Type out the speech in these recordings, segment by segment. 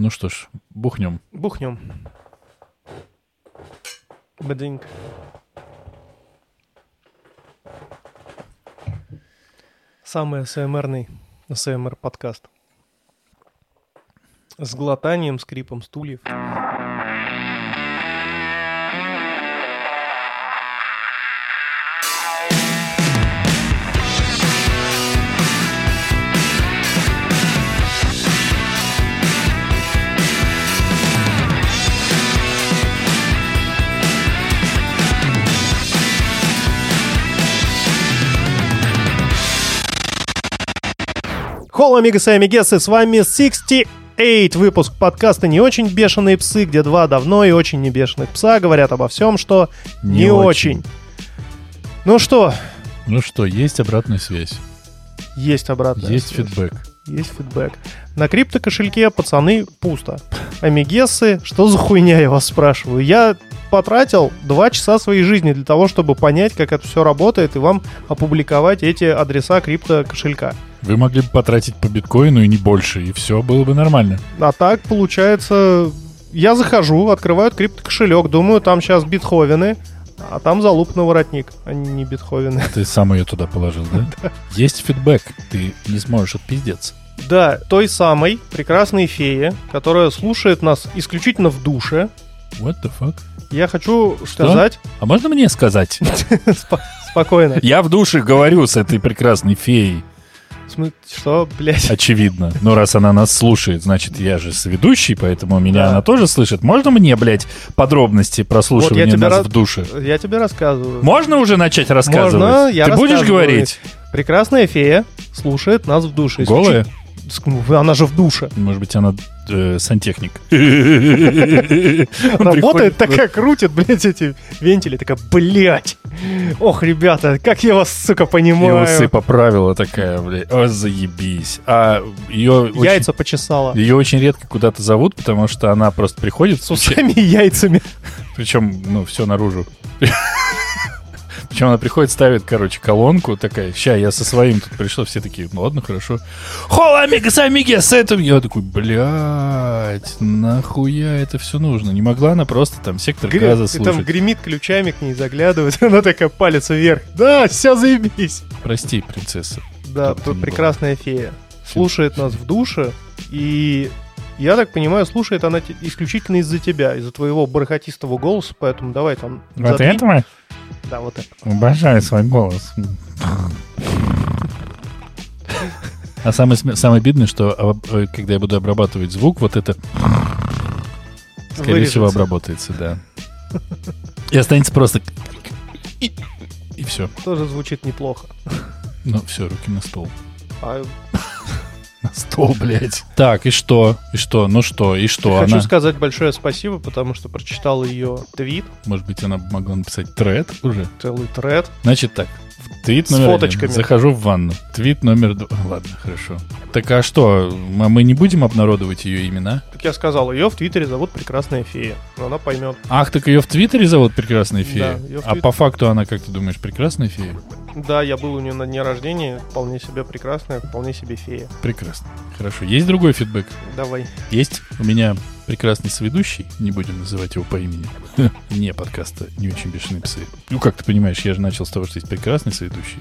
Ну что ж, бухнем. Бухнем. Бадинг. Самый СМРный СМР подкаст. С глотанием, скрипом стульев. Амигос и амигесы, с вами 68 выпуск подкаста «Не очень бешеные псы», где два давно и очень не бешеных пса говорят обо всем, что не, Не очень. очень. Ну что, Ну что, есть обратная связь, есть обратная есть связь. фидбэк. Есть фидбэк. На криптокошельке, пацаны, пусто. Амигесы, что за хуйня, я вас спрашиваю? Я потратил два часа своей жизни для того, чтобы понять, как это все работает, и вам опубликовать эти адреса криптокошелька. Вы могли бы потратить по биткоину и не больше, и все было бы нормально. А так, получается, я захожу, открываю криптокошелек, думаю, там сейчас битховены, а там залуп на воротник, а не битховены. Ты сам ее туда положил, да? Есть фидбэк, ты не сможешь отпиздеться. Да, той самой прекрасной феи, которая слушает нас исключительно в душе, What the fuck? я хочу сказать... А можно мне сказать? Спо- Спокойно. Я в душе говорю с этой прекрасной феей. Смы- Что, блядь? Очевидно. Но раз она нас слушает, значит, я же сведущий, поэтому меня Да. она тоже слышит. Можно мне, блядь, подробности прослушивания Вот я нас рад- в душе? Я тебе рассказываю. Можно уже начать рассказывать? Можно, я Ты будешь говорить? Прекрасная фея слушает нас в душе. Голая? Исключ- Она же в душе. Может быть, она э, сантехник. Работает такая, крутит, блядь, эти вентили. Такая, блядь. Ох, ребята, как я вас, сука, И понимаю. усы поправила такая, блядь. О, заебись. А ее Яйца почесала. Ее очень редко куда-то зовут, потому что она просто приходит, С усами и яйцами. причем, ну, все наружу. Причем она приходит, ставит, короче, колонку, такая, ща, я со своим тут пришел, все такие, ну ладно, хорошо. Хола, амигос, амиги, с этим. Я такой, блядь, нахуя это все нужно? Не могла она просто там сектор Гри- газа И там слушать? гремит ключами к ней, заглядывает. Она такая, палец вверх. Да, все заебись. Прости, принцесса. Да, прекрасная фея. Слушает нас в душе, и я так понимаю, слушает она те- исключительно из-за тебя, из-за твоего бархатистого голоса, поэтому давай там... Вот задвинь. этого Да, вот это. обожаю свой голос. А самое, самое обидное, что э, когда я буду обрабатывать звук, вот это, скорее всего, Вырежется. обработается, да. И останется просто... И, и все. Тоже звучит неплохо. Ну, все, руки на стол. А На стол, блядь. Так, и что? И что? Ну что? И что? хочу Она, сказать большое спасибо, потому что прочитал ее твит, может быть, она могла написать тред уже? целый тред. Значит так, твит С номер один. фоточками. Захожу в ванну. Твит номер два. Ладно, хорошо. Так а что, м- мы не будем обнародовать ее имена? Как я сказал, ее в твиттере зовут Прекрасная фея. Но она поймет. Ах, так ее в Твиттере зовут Прекрасная фея? Да, а по факту она, как ты думаешь, Прекрасная фея? Да, я был у нее на дне рождения, вполне себе прекрасная, вполне себе фея. Прекрасно. Хорошо. Есть другой фидбэк? Давай. Есть у меня прекрасный соведущий, не будем называть его по имени, не подкаста «Не очень бешеные псы». Ну, как ты понимаешь, я же начал с того, что есть прекрасный соведущий.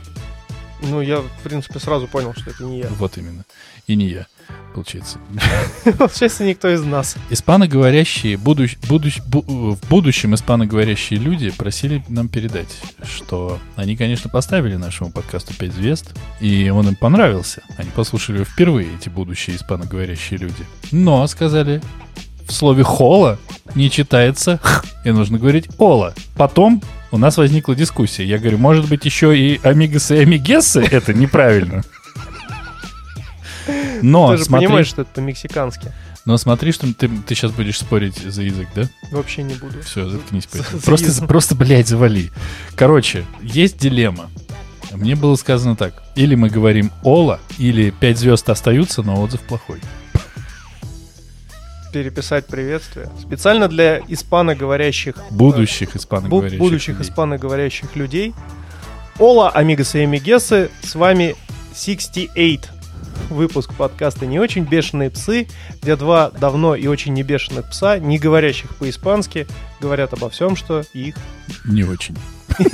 Ну, я, в принципе, сразу понял, что это не я. Вот именно. И не я, получается. Сейчас никто из нас. Испаноговорящие, будущ- будущ- бу- в будущем испаноговорящие люди просили нам передать, что они, конечно, поставили нашему подкасту 5 звезд, и он им понравился. Они послушали впервые, эти будущие испаноговорящие люди. Но, сказали, в слове «хола» не читается «х», и нужно говорить «ола». Потом у нас возникла дискуссия. Я говорю, может быть, еще и амигасы и амигесы? Это неправильно. Но Ты же смотри, понимаешь, что это по-мексикански. но смотри, что ты, ты сейчас будешь спорить за язык, да? Вообще не буду. Все, заткнись. За- поэтому. за Просто, язык. просто, блядь, завали. Короче, есть дилемма. Мне было сказано так. Или мы говорим «Ола», или «Пять звезд остаются, но отзыв плохой». Переписать приветствие. Специально для испаноговорящих... Будущих бу- испаноговорящих будущих людей. испаноговорящих людей. Ола, амигасы и амигесы, с вами 68. выпуск подкаста «Не очень бешеные псы», где два давно и очень не бешеных пса, не говорящих по-испански, говорят обо всем, что их... Не очень.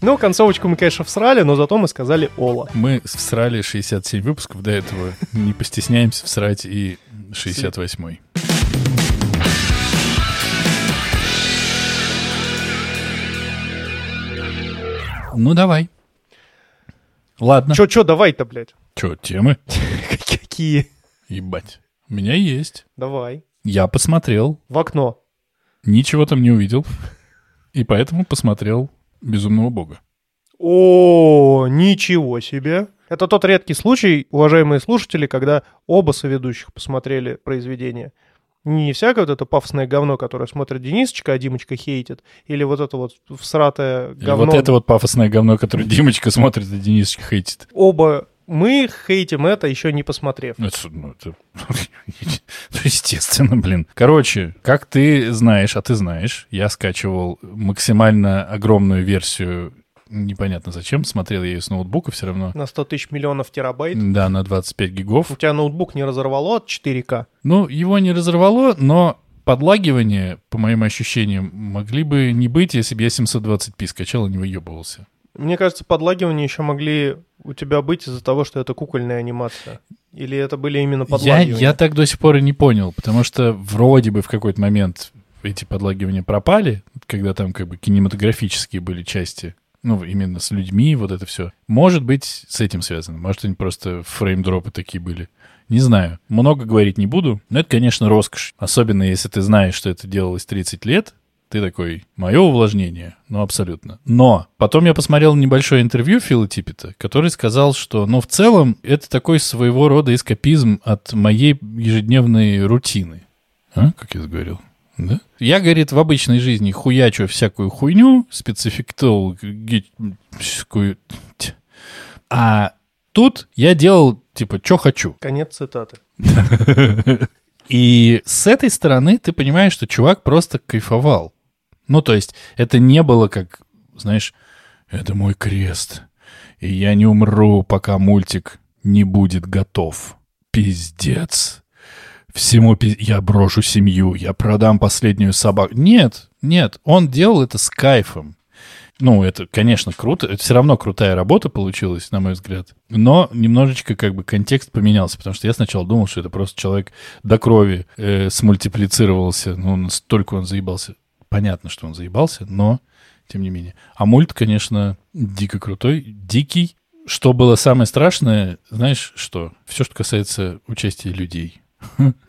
Ну, концовочку мы, конечно, всрали, но зато мы сказали «Ола». Мы всрали 67 выпусков до этого. Не постесняемся всрать и 68-й. Ну, давай. Ладно. Чё, чё, давай-то, блядь? Чё, темы? Какие? Ебать. У меня есть. Давай. Я посмотрел, В окно. ничего там не увидел. И поэтому посмотрел «Безумного бога». О, ничего себе. Это тот редкий случай, уважаемые слушатели, когда оба соведущих посмотрели произведение. Не всякое вот это пафосное говно, которое смотрит Денисочка, а Димочка хейтит, или вот это вот всратое Или говно. вот это вот пафосное говно, которое Димочка смотрит, а Денисочка хейтит. Оба мы хейтим это, еще не посмотрев. Ну, это, ну, это- ну, естественно, блин. Короче, как ты знаешь, а ты знаешь, я скачивал максимально огромную версию, непонятно зачем, смотрел я ее с ноутбука все равно. На 100 тысяч миллионов терабайт. Да, на 25 гигов. У тебя ноутбук не разорвало от 4К? Ну, его не разорвало, но подлагивания, по моим ощущениям, могли бы не быть, если бы я 720p скачал и не выебывался. Мне кажется, подлагивания еще могли у тебя быть из-за того, что это кукольная анимация. Или это были именно Я, подлагивания? я так до сих пор и не понял, потому что вроде бы в какой-то момент эти подлагивания пропали, когда там как бы кинематографические были части, ну, именно с людьми, вот это все. Может быть, с этим связано. Может, они просто фреймдропы такие были. Не знаю. Много говорить не буду, но это, конечно, роскошь. Особенно, если ты знаешь, что это делалось 30 лет, ты такой, мое увлажнение, ну, абсолютно. Но потом я посмотрел небольшое интервью Фила Типпета, который сказал, что, ну, в целом, это такой своего рода эскапизм от моей ежедневной рутины. А? Как я говорил? Да? Я, говорит, в обычной жизни хуячу всякую хуйню, спецификтологическую, а тут я делал, типа, что хочу. Конец цитаты. И с этой стороны ты понимаешь, что чувак просто кайфовал. Ну, то есть это не было как, знаешь, это мой крест, и я не умру, пока мультик не будет готов. Пиздец. Всему я брошу семью, я продам последнюю собаку. Нет, нет, он делал это с кайфом. Ну, это, конечно, круто. Это все равно крутая работа получилась, на мой взгляд. Но немножечко как бы контекст поменялся, потому что я сначала думал, что это просто человек до крови э, смультиплицировался. Ну, настолько он заебался. Понятно, что он заебался, но тем не менее. А мульт, конечно, дико крутой, дикий. Что было самое страшное, знаешь что? Все, что касается участия людей.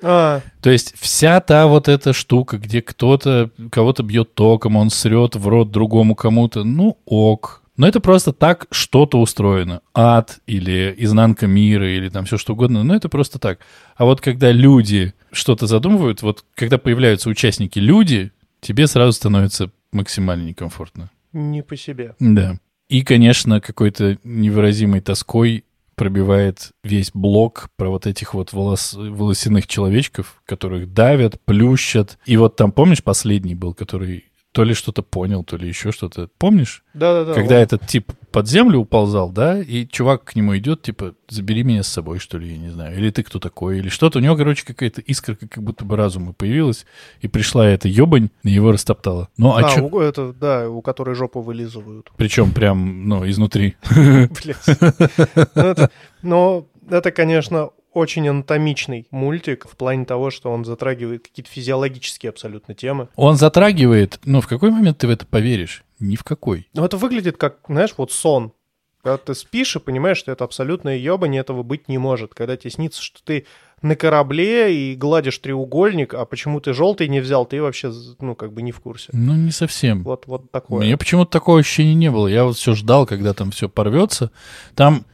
А, То есть вся та вот эта штука, где кто-то кого-то бьет током, он срет в рот другому кому-то, ну ок. Но это просто так что-то устроено. Ад или изнанка мира или там все что угодно. Но это просто так. А вот когда люди что-то задумывают, вот когда появляются участники люди, тебе сразу становится максимально некомфортно. не по себе. Да. И, конечно, какой-то невыразимой тоской пробивает весь блок про вот этих вот волос, волосяных человечков, которых давят, плющат. И вот там, помнишь, последний был, который то ли что-то понял, то ли еще что-то. Помнишь? Да-да-да. Когда вот. этот тип под землю уползал, да, и чувак к нему идет, типа, забери меня с собой, что ли, я не знаю. Или ты кто такой, или что-то. У него, короче, какая-то искорка как будто бы разума появилась, и пришла эта ебань, и его растоптала. Ну, а, А, чё? у- это, да, у которой жопу вылизывают. Причем прям, ну, изнутри. Ну, Но это, конечно, очень анатомичный мультик в плане того, что он затрагивает какие-то физиологические абсолютно темы. Он затрагивает, но в какой момент ты в это поверишь? Ни в какой. Но это выглядит как, знаешь, вот сон. Когда ты спишь и понимаешь, что это абсолютное ебань, этого быть не может. Когда тебе снится, что ты на корабле и гладишь треугольник, а почему ты желтый не взял, ты вообще, ну, как бы не в курсе. Ну, не совсем. Вот, вот У такое. меня почему-то такого ощущения не было. Я вот все ждал, когда там все порвется. Там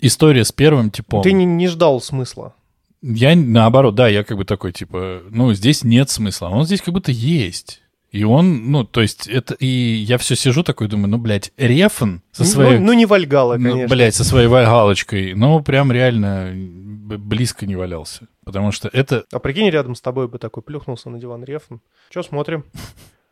история с первым типом. Ты не, не ждал смысла. Я наоборот, да, я как бы такой, типа, ну, здесь нет смысла. Он здесь как будто есть. И он, ну, то есть, это, и я все сижу такой, думаю, ну, блядь, Рефан со своей, Ну, ну, не Вальгала, ну, конечно. блядь, со своей галочкой, ну, прям реально близко не валялся. Потому что это, А прикинь, рядом с тобой бы такой плюхнулся на диван Рефн. Че смотрим?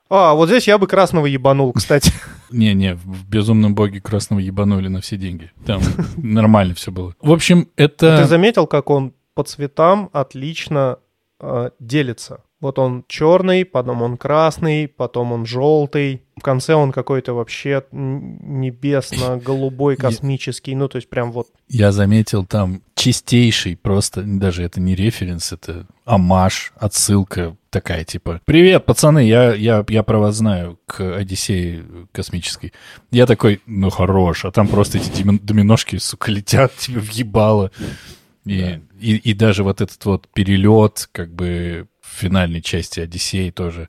А, вот здесь я бы красного ебанул, кстати. Не-не, в «Безумном боге» красного ебанули на все деньги. Там нормально все было. В общем, это... Ты заметил, как он по цветам отлично э, делится? Вот он черный, потом он красный, потом он желтый. В конце он какой-то вообще небесно-голубой, космический. Ну, то есть прям вот... Я заметил там чистейший, просто даже это не референс, это амаш, отсылка такая, типа, «Привет, пацаны, я, я, я про вас знаю к Одиссее космической». Я такой, ну хорош, а там просто эти доми- доминошки, сука, летят тебе въебало. И, и, и даже вот этот вот перелет, как бы, в финальной части Одиссеи тоже.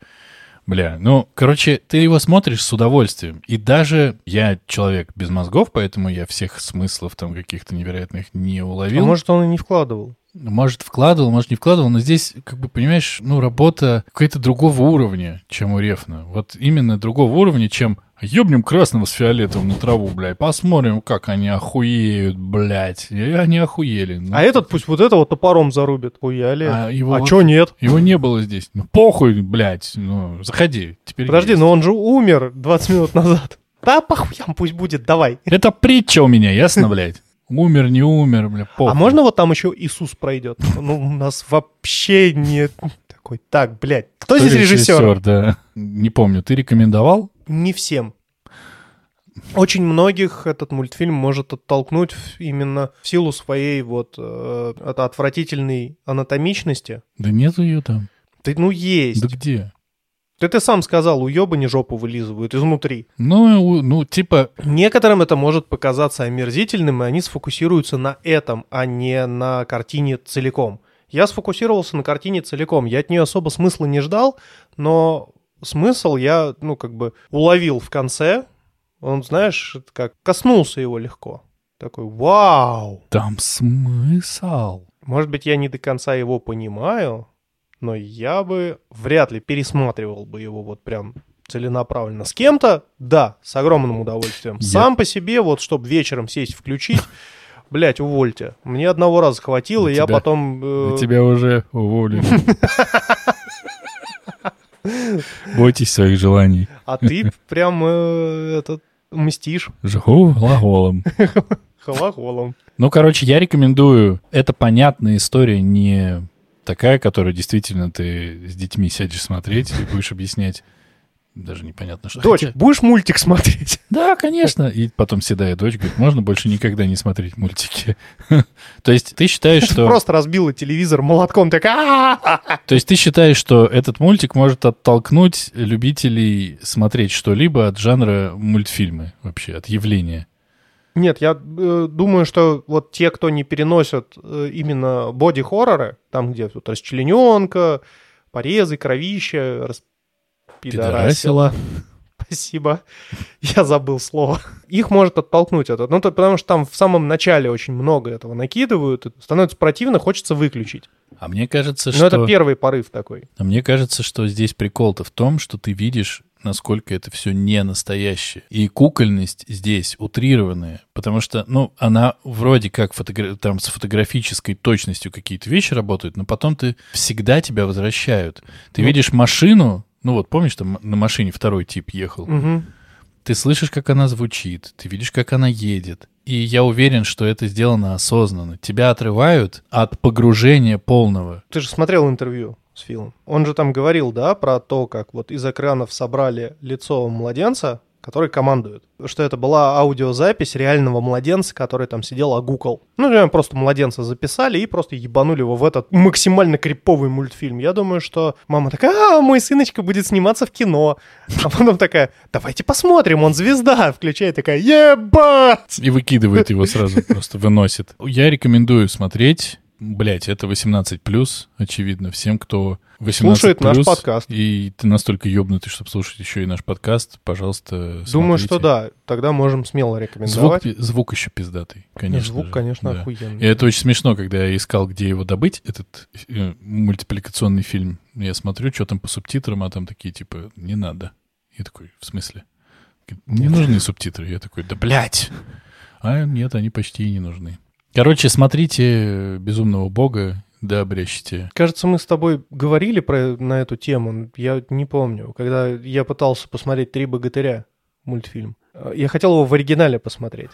Бля, ну, короче, ты его смотришь с удовольствием. И даже я человек без мозгов, поэтому я всех смыслов там каких-то невероятных не А уловил. может, он и не вкладывал. Может, вкладывал, может, не вкладывал, но здесь, как бы, понимаешь, ну, работа какая-то другого уровня, чем у Рефна. Вот именно другого уровня, чем ёбнем красного с фиолетовым на траву, блядь, посмотрим, как они охуеют, блядь. И они охуели. Ну, А этот пусть вот это вот топором зарубит. Хуяли. а А, его, чё нет? его не было здесь. Ну, похуй, блядь, ну, заходи. Теперь Подожди, есть. но он же умер 20 минут назад. Да похуям пусть будет, давай. Это притча у меня, ясно, блядь? Умер, не умер, бля, похуй. А можно вот там еще Иисус пройдет? Ну, у нас вообще не такой. Так, блядь. Кто, Кто здесь режиссер? да. Не помню, ты рекомендовал? Не всем. Очень многих этот мультфильм может оттолкнуть именно в силу своей вот э, от- отвратительной анатомичности. Да нету ее там. Ты, ну, есть. Да где? Ты, ты сам сказал, у не жопу вылизывают изнутри. Ну, ну, типа, Некоторым это может показаться омерзительным, и они сфокусируются на этом, а не на картине целиком. Я сфокусировался на картине целиком. Я от нее особо смысла не ждал, но смысл я, ну, как бы уловил в конце. Он, знаешь, как коснулся его легко. Такой, вау! там смысл. Может быть, я не до конца его понимаю, но я бы вряд ли пересматривал бы его вот прям целенаправленно. С кем-то, да, с огромным удовольствием. Я- Сам по себе, вот, чтобы вечером сесть, включить, блять, увольте. Мне одного раза хватило, и я потом... э, Тебя уже уволили. Бойтесь своих желаний. А ты прям э, этот мстишь Жгу глаголом. хологолом. Ну, короче, я рекомендую. Это понятная история, не такая, которую действительно ты с детьми сядешь смотреть и будешь объяснять. Даже непонятно, что. Дочь, Хотя- будешь мультик смотреть? Да, конечно. И потом седая дочь говорит, можно больше никогда не смотреть мультики. То есть ты считаешь, что... Просто разбила телевизор молотком, так! То есть ты считаешь, что этот мультик может оттолкнуть любителей смотреть что-либо от жанра мультфильмы вообще, от явления? Нет, я э, думаю, что вот те, кто не переносят э, именно боди-хорроры, там, где тут расчлененка, порезы, кровища, распидорасила. Пидорасила. Спасибо. Я забыл слово. Их может оттолкнуть это. Ну, то, потому что там в самом начале очень много этого накидывают. становится противно, хочется выключить. А мне кажется, Но что... это первый порыв такой. А мне кажется, что здесь прикол-то в том, что ты видишь, насколько это все не настоящее. И кукольность здесь утрированная, потому что, ну, она вроде как фотогра- там с фотографической точностью какие-то вещи работают, но потом ты всегда тебя возвращают. Ты Ну. видишь машину, ну вот помнишь, там на машине второй тип ехал, Мгм. ты слышишь, как она звучит, ты видишь, как она едет. И я уверен, что это сделано осознанно. Тебя отрывают от погружения полного. Ты же смотрел интервью с Филом. Он же там говорил, да, про то, как вот из экранов собрали лицо младенца, который командует. Что это была аудиозапись реального младенца, который там сидел, огукал. Ну, реально просто младенца записали и просто ебанули его в этот максимально криповый мультфильм. Я думаю, что мама такая, а, мой сыночка будет сниматься в кино. А потом такая, давайте посмотрим, он звезда. Включает такая, ебать! И выкидывает его сразу, просто выносит. Я рекомендую смотреть. Блять, это 18 плюс, очевидно, всем, кто 18 Слушает наш подкаст. И ты настолько ёбнутый, чтобы слушать еще и наш подкаст, пожалуйста, Думаю, смотрите. что да. Тогда можем смело Звук, рекомендовать. пи- звук еще пиздатый, конечно. Звук, же, конечно, да. охуенный. И это очень смешно, когда я искал, где его добыть, этот э, мультипликационный фильм. Я смотрю, что там по субтитрам, а там такие, типа, не надо. Я такой, в смысле? Не нужны субтитры. Я такой, да блядь! А нет, они почти и не нужны. Короче, смотрите «Безумного бога», да обрящите. Кажется, мы с тобой говорили про, на эту тему, я не помню, когда я пытался посмотреть «Три богатыря» мультфильм. Я хотел его в оригинале посмотреть.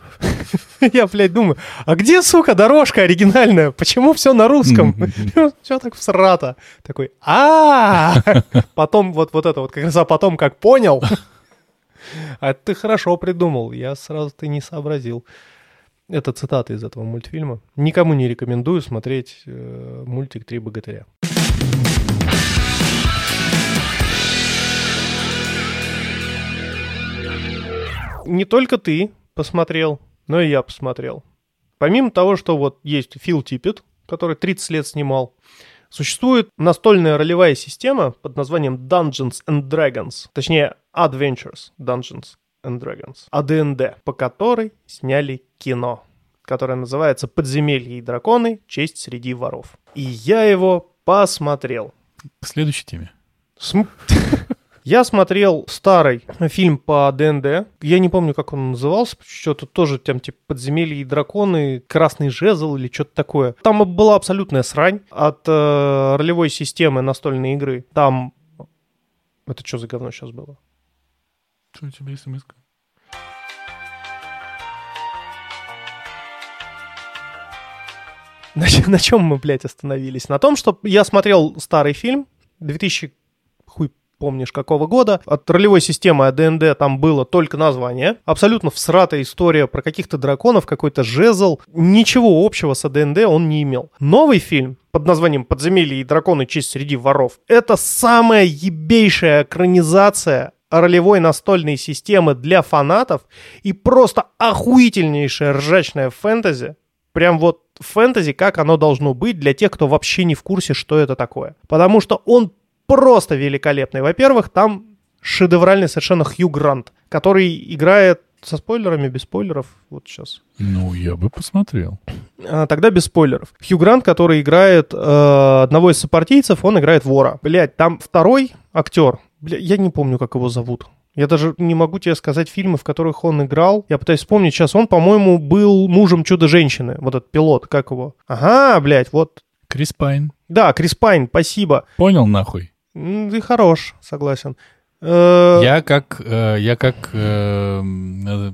Я, блядь, думаю, а где, сука, дорожка оригинальная? Почему все на русском? Все так всрато. Такой, а Потом вот, вот это вот, как раз а потом как понял. А ты хорошо придумал, я сразу ты не сообразил. Это цитата из этого мультфильма. Никому не рекомендую смотреть э, мультик «Три богатыря». Не только ты посмотрел, но и я посмотрел. Помимо того, что вот есть Фил Типпет, который 30 лет снимал, существует настольная ролевая система под названием Dungeons and Dragons, точнее Adventures Dungeons and Dragons, AD&D, по которой сняли кино, которое называется «Подземелье и драконы. Честь среди воров». И я его посмотрел. К следующей теме. См- Я смотрел старый фильм по ДНД. Я не помню, как он назывался. Что-то тоже там типа подземелье и драконы, красный жезл или что-то такое. Там была абсолютная срань от э, ролевой системы настольной игры. Там... Это что за говно сейчас было? Что у тебя смс -ка? На, на чем мы, блядь, остановились? На том, что я смотрел старый фильм 2000 хуй помнишь какого года. От ролевой системы АДНД там было только название. Абсолютно всратая история про каких-то драконов, какой-то жезл. Ничего общего с АДНД он не имел. Новый фильм под названием «Подземелье и драконы. Честь среди воров» — это самая ебейшая экранизация ролевой настольной системы для фанатов и просто охуительнейшая ржачная фэнтези. Прям вот фэнтези, как оно должно быть для тех, кто вообще не в курсе, что это такое. Потому что он просто великолепный. Во-первых, там шедевральный совершенно Хью Грант, который играет со спойлерами, без спойлеров, вот сейчас. Ну, я бы посмотрел. А, тогда без спойлеров. Хью Грант, который играет э, одного из сопартийцев, он играет вора. Блять, там второй актер, бля, я не помню, как его зовут. Я даже не могу тебе сказать фильмы, в которых он играл. Я пытаюсь вспомнить сейчас. Он, по-моему, был мужем Чудо-женщины. Вот этот пилот, как его? Ага, блядь, вот. Крис Пайн. Да, Крис Пайн, спасибо. Понял нахуй? Ты хорош, согласен. Э, Я как, э, я как э,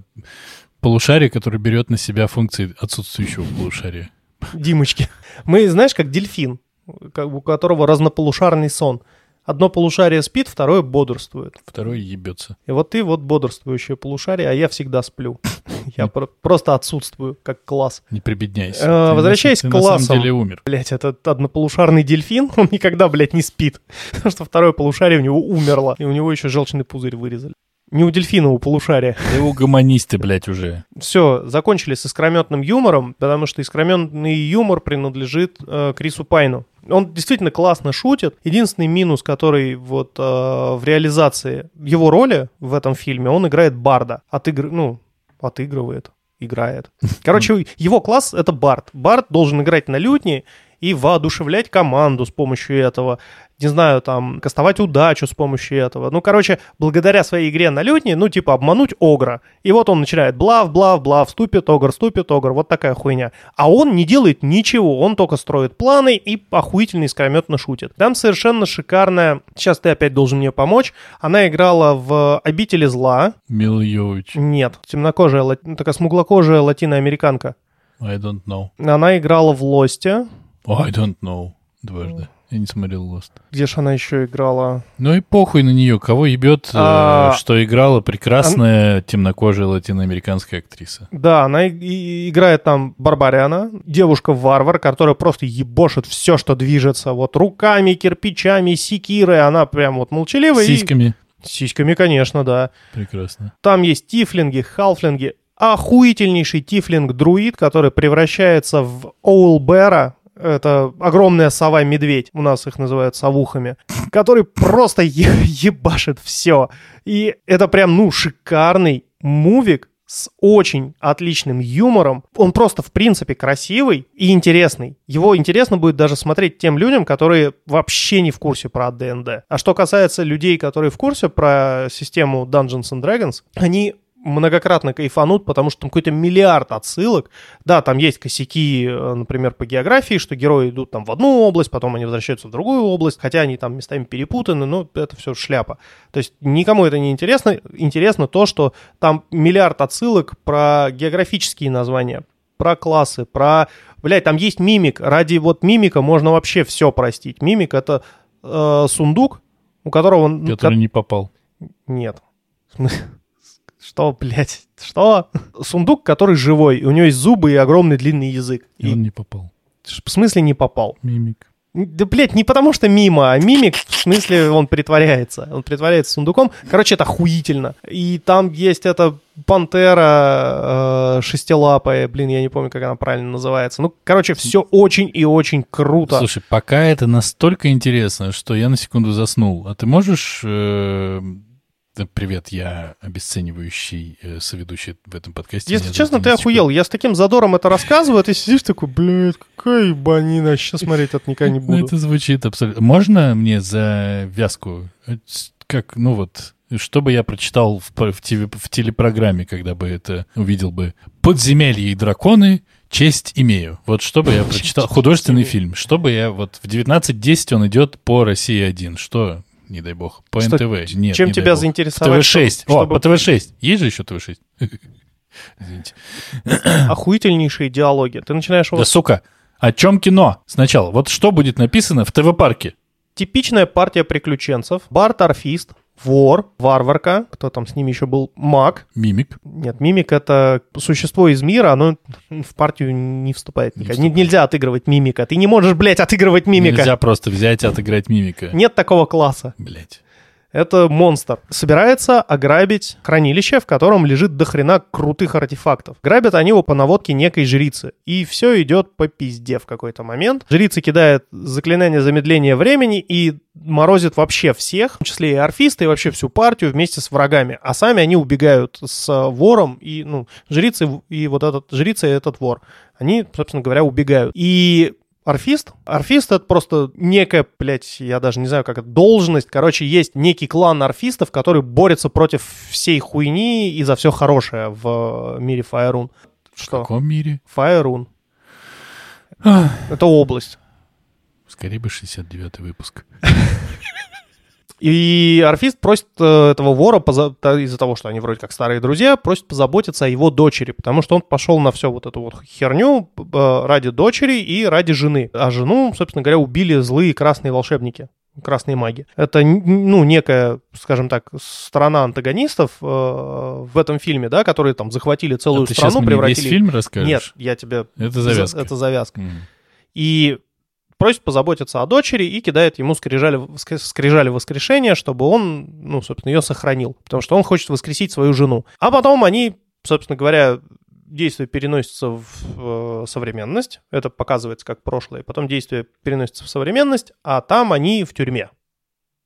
полушарие, который берет на себя функции отсутствующего полушария. Димочки. Мы, знаешь, как дельфин, у которого разнополушарный сон. Одно полушарие спит, второе бодрствует. Второй ебется. И вот ты вот бодрствующее полушарие, а я всегда сплю. Я про- просто отсутствую, как класс. Не прибедняйся. Э, возвращаясь к на самом деле умер. Блять, этот однополушарный дельфин, он никогда, блядь, не спит. Потому что второе полушарие у него умерло. И у него еще желчный пузырь вырезали. Не у дельфина, у полушария. Ты угомонисты, блядь, уже. Все, закончили с искрометным юмором, потому что искрометный юмор принадлежит э, Крису Пайну. Он действительно классно шутит. Единственный минус, который вот э, в реализации его роли в этом фильме, он играет Барда. Отыгр... Ну, отыгрывает, играет. Короче, его класс — это Бард. Бард должен играть на лютне и воодушевлять команду с помощью этого. Не знаю, там, кастовать удачу с помощью этого. Ну, короче, благодаря своей игре на лютне, ну, типа, обмануть Огра. И вот он начинает блав, блав, блав, ступит Огр, ступит Огр, вот такая хуйня. А он не делает ничего, он только строит планы и охуительно искрометно шутит. Там совершенно шикарная, сейчас ты опять должен мне помочь, она играла в «Обители зла». Мила Йович. Нет, темнокожая, ла- ну, такая смуглокожая латиноамериканка. I don't know. Она играла в «Лосте». I don't know. Дважды. Я не смотрел Lost. Где же она еще играла? Ну и похуй на нее. Кого ебет, э, А, что играла прекрасная темнокожая латиноамериканская актриса. Да, она и- и играет там Барбариана, девушка-варвар, которая просто ебошит все, что движется. Вот руками, кирпичами, секирой. Она прям вот молчаливая. и- Сиськами. Сиськами, конечно, да. Прекрасно. Там есть тифлинги, халфлинги. Охуительнейший тифлинг-друид, который превращается в Оулбера. Это огромная сова-медведь, у нас их называют совухами, который просто е- ебашит все. И это прям, ну, шикарный мувик с очень отличным юмором. Он просто, в принципе, красивый и интересный. Его интересно будет даже смотреть тем людям, которые вообще не в курсе про ДНД. А что касается людей, которые в курсе про систему Dungeons and Dragons, они многократно кайфанут, потому что там какой-то миллиард отсылок. Да, там есть косяки, э, например, по географии, что герои идут там в одну область, потом они возвращаются в другую область, хотя они там местами перепутаны, но это все шляпа. То есть никому это не интересно. Интересно то, что там миллиард отсылок про географические названия, про классы, про... Блядь, там есть мимик. Ради вот мимика можно вообще все простить. Мимик — это э, сундук, у которого... Который не попал. Нет. Что, блядь? Что? Сундук, который живой, у него есть зубы и огромный длинный язык. И, и... он не попал. В смысле не попал? Мимик. Да, блядь, не потому что мимо, а мимик, в смысле, он притворяется. Он притворяется сундуком. Короче, это охуительно. И там есть эта пантера э, шестилапая, блин, я не помню, как она правильно называется. Ну, короче, все очень и очень круто. Слушай, пока это настолько интересно, что я на секунду заснул. А ты можешь... Э Привет, я обесценивающий э, соведущий в этом подкасте. Если честно, ты охуел. Я с таким задором это рассказываю, а ты сидишь такой, блядь, какая ебанина, сейчас смотреть это никогда не буду. Это звучит абсолютно... Можно мне за вязку? Э, как, ну вот, что бы я прочитал в, в, в телепрограмме, когда бы это увидел бы? «Подземелье и драконы. Честь имею». Вот что бы я прочитал? Художественный фильм. Что бы я... Вот в 19.10 он идет по России-1. Что? Не дай бог. По что, НТВ. Нет, чем тебя дай заинтересовать? ТВ-6. О, чтобы... по ТВ-6. Есть же еще ТВ-6? Извините. Охуительнейшие диалоги. Ты начинаешь... Да, сука, о чем кино? Сначала, вот что будет написано в ТВ-парке? Типичная партия приключенцев. Бар-торфист, вор, варварка, кто там с ними еще был, маг. Мимик. Нет, мимик — это существо из мира, оно в партию не вступает. Не вступает. Нельзя отыгрывать мимика. Ты не можешь, блядь, отыгрывать мимика. Нельзя просто взять и отыграть мимика. Нет такого класса. Блядь. Это монстр. Собирается ограбить хранилище, в котором лежит дохрена крутых артефактов. Грабят они его по наводке некой жрицы. И все идет по пизде в какой-то момент. Жрица кидает заклинание замедления времени и морозит вообще всех, в числе и орфисты, и вообще всю партию вместе с врагами. А сами они убегают с вором, и, ну, жрицы и вот этот, жрица и этот вор. Они, собственно говоря, убегают. И Орфист? Орфист — это просто некая, блядь, я даже не знаю, как это, должность. Короче, есть некий клан орфистов, который борется против всей хуйни и за все хорошее в мире Фаерун. Что? В каком мире? Фаерун. Это область. Скорее бы 69-й выпуск. И орфист просит э, этого вора, из-за того, что они вроде как старые друзья, просит позаботиться о его дочери, потому что он пошел на всю вот эту вот херню э, ради дочери и ради жены. А жену, собственно говоря, убили злые красные волшебники красные маги. Это, ну, некая, скажем так, страна антагонистов э, в этом фильме, да, которые там захватили целую а страну, ты превратили... весь фильм расскажешь? Нет, я тебе... Это завязка. Это завязка. Mm. И просит позаботиться о дочери и кидает ему скрижали, скрижали воскрешения, чтобы он, ну, собственно, ее сохранил, потому что он хочет воскресить свою жену. А потом они, собственно говоря, действие переносится в э, современность, это показывается как прошлое, потом действие переносится в современность, а там они в тюрьме.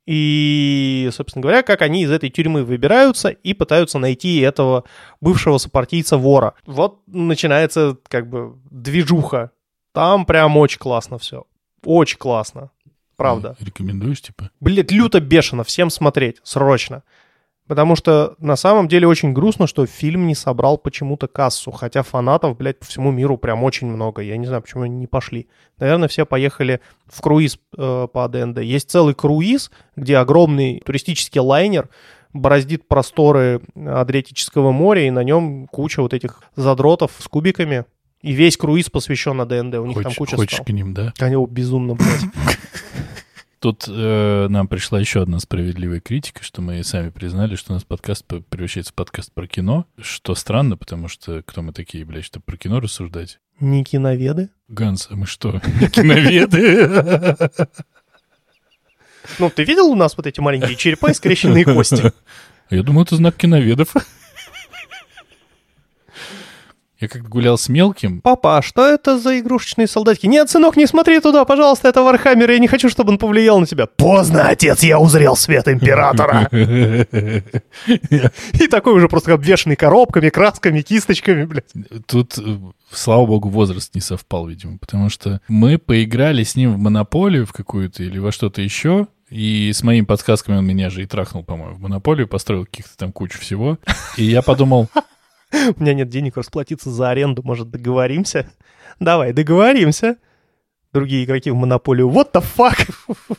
И, собственно говоря, как они из этой тюрьмы выбираются и пытаются найти этого бывшего сопартийца вора. Вот начинается как бы движуха. Там прям очень классно все. Очень классно. Правда. Рекомендуешь, типа? Блин, люто бешено. Всем смотреть. Срочно. Потому что на самом деле очень грустно, что фильм не собрал почему-то кассу. Хотя фанатов, блядь, по всему миру прям очень много. Я не знаю, почему они не пошли. Наверное, все поехали в круиз э, по АДНД. Есть целый круиз, где огромный туристический лайнер бороздит просторы Адриатического моря, и на нем куча вот этих задротов с кубиками. И весь круиз посвящен АДНД. У них хочешь, там куча Хочешь стал. к ним, да? Они безумно, блядь. Тут э, нам пришла еще одна справедливая критика, что мы сами признали, что у нас подкаст превращается в подкаст про кино, что странно, потому что кто мы такие, блядь, чтобы про кино рассуждать? Не киноведы? Ганс, а мы что, киноведы? Ну, ты видел у нас вот эти маленькие черепа и скрещенные кости? Я думаю, это знак киноведов. Я как гулял с мелким. Папа, а что это за игрушечные солдатики? Нет, сынок, не смотри туда, пожалуйста, это Warhammer, я не хочу, чтобы он повлиял на тебя. Поздно, отец, я узрел свет императора. И такой уже просто обвешанный коробками, красками, кисточками, блядь. Тут, э, слава богу, возраст не совпал, видимо, потому что мы поиграли с ним в монополию в какую-то или во что-то еще, И с моими подсказками он меня же и трахнул, по-моему, в монополию, построил каких-то там кучу всего. И я подумал, У меня нет денег расплатиться за аренду, может, договоримся? Давай, договоримся. Другие игроки в монополию. What the fuck?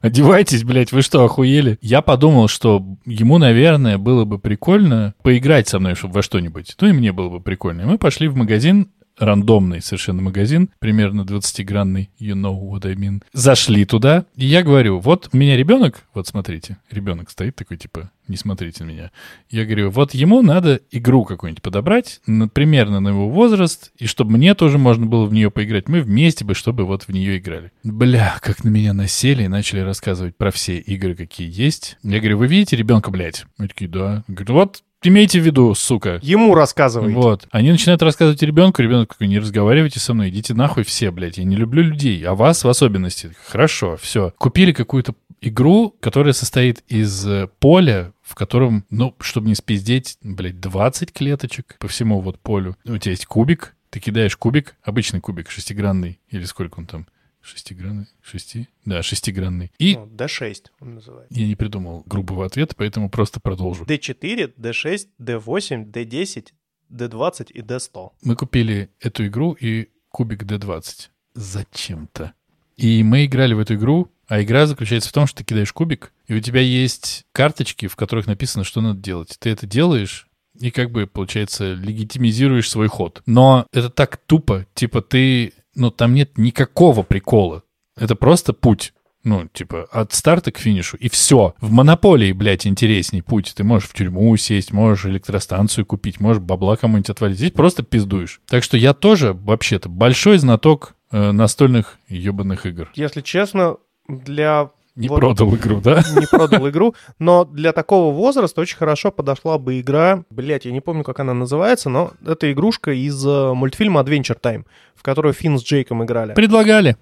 одевайтесь, блядь, вы что, охуели? Я подумал, что ему, наверное, было бы прикольно поиграть со мной во что-нибудь. Ну и мне было бы прикольно. И мы пошли в магазин, рандомный совершенно магазин, примерно 20-гранный, you know what I mean. Зашли туда, и я говорю, вот у меня ребенок, вот смотрите, ребенок стоит такой, типа, не смотрите на меня. Я говорю, вот ему надо игру какую-нибудь подобрать, на, примерно на его возраст, и чтобы мне тоже можно было в нее поиграть. Мы вместе бы, чтобы вот в нее играли. Бля, как на меня насели и начали рассказывать про все игры, какие есть. Я говорю, вы видите ребенка, блядь? Мы такие, да. Говорю, вот Имейте в виду, сука. Ему рассказывай. Вот. Они начинают рассказывать ребенку, ребенок такой, не разговаривайте со мной, идите нахуй все, блядь. Я не люблю людей, а вас в особенности. Хорошо, все. Купили какую-то игру, которая состоит из э, поля, в котором, ну, чтобы не спиздеть, блядь, 20 клеточек по всему вот полю. У тебя есть кубик, ты кидаешь кубик, обычный кубик, шестигранный, или сколько он там, Шестигранный? Шести? Да, шестигранный. И Ну, D6 он называется. я не придумал грубого ответа, поэтому просто продолжу. D4, D6, D8, D10, D20 и D100. Мы купили эту игру и кубик D20. Зачем-то. И мы играли в эту игру, а игра заключается в том, что ты кидаешь кубик, и у тебя есть карточки, в которых написано, что надо делать. Ты это делаешь, и как бы, получается, легитимизируешь свой ход. Но это так тупо. Типа ты... Ну, там нет никакого прикола. Это просто путь. Ну, типа, от старта к финишу, и все. В монополии, блядь, интересней путь. Ты можешь в тюрьму сесть, можешь электростанцию купить, можешь бабла кому-нибудь отвалить. Здесь просто пиздуешь. Так что я тоже, вообще-то, большой знаток э, настольных ебаных игр. Если честно, для... Не вот- продал игру, да? Не продал игру, но для такого возраста очень хорошо подошла бы игра, блять, я не помню, как она называется, но это игрушка из э, мультфильма Adventure Time, в которую Финн с Джейком играли. Предлагали.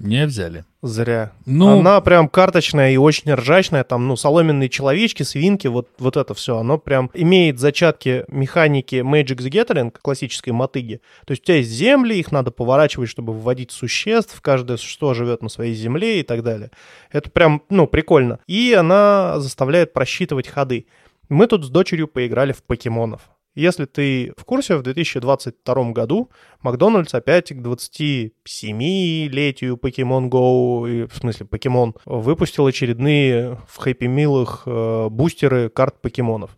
Не взяли. Зря. Ну, Она прям карточная и очень ржачная, там, ну, соломенные человечки, свинки, вот, вот это все, оно прям имеет зачатки механики Magic the Gathering, классической мотыги. То есть у тебя есть земли, их надо поворачивать, чтобы вводить существ, каждое существо живет на своей земле и так далее. Это прям, ну, прикольно. И она заставляет просчитывать ходы. Мы тут с дочерью поиграли в покемонов. Если ты в курсе, в 2022 году Макдональдс опять к 27-летию Pokemon Go, в смысле Покемон, выпустил очередные в Хэппи Милах э, бустеры карт покемонов.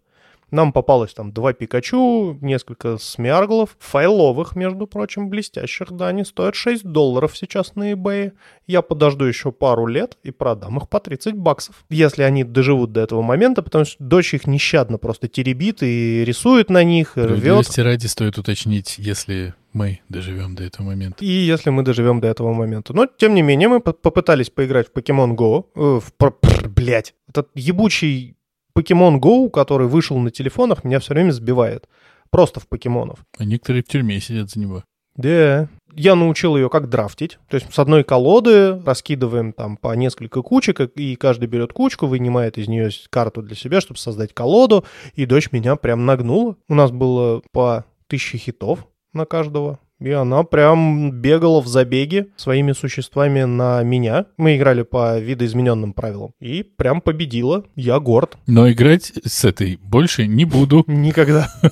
Нам попалось там два Пикачу, несколько смярглов, файловых, между прочим, блестящих, да, они стоят 6 долларов сейчас на eBay. Я подожду еще пару лет и продам их по 30 баксов. Если они доживут до этого момента, потому что дочь их нещадно просто теребит и рисует на них, и рвет. ради стоит уточнить, если мы доживем до этого момента. И если мы доживем до этого момента. Но, тем не менее, мы по- попытались поиграть в Pokemon Go. э, в, блядь. Этот ебучий Pokemon Go, который вышел на телефонах, меня все время сбивает. Просто в покемонов. А некоторые в тюрьме сидят за него. Да. Я научил ее, как драфтить. То есть с одной колоды раскидываем там по несколько кучек, и каждый берет кучку, вынимает из нее карту для себя, чтобы создать колоду. И дочь меня прям нагнула. У нас было по тысяче хитов на каждого. И она прям бегала в забеге своими существами на меня. Мы играли по видоизмененным правилам. И прям победила. Я горд. Но играть с этой больше не буду. Никогда.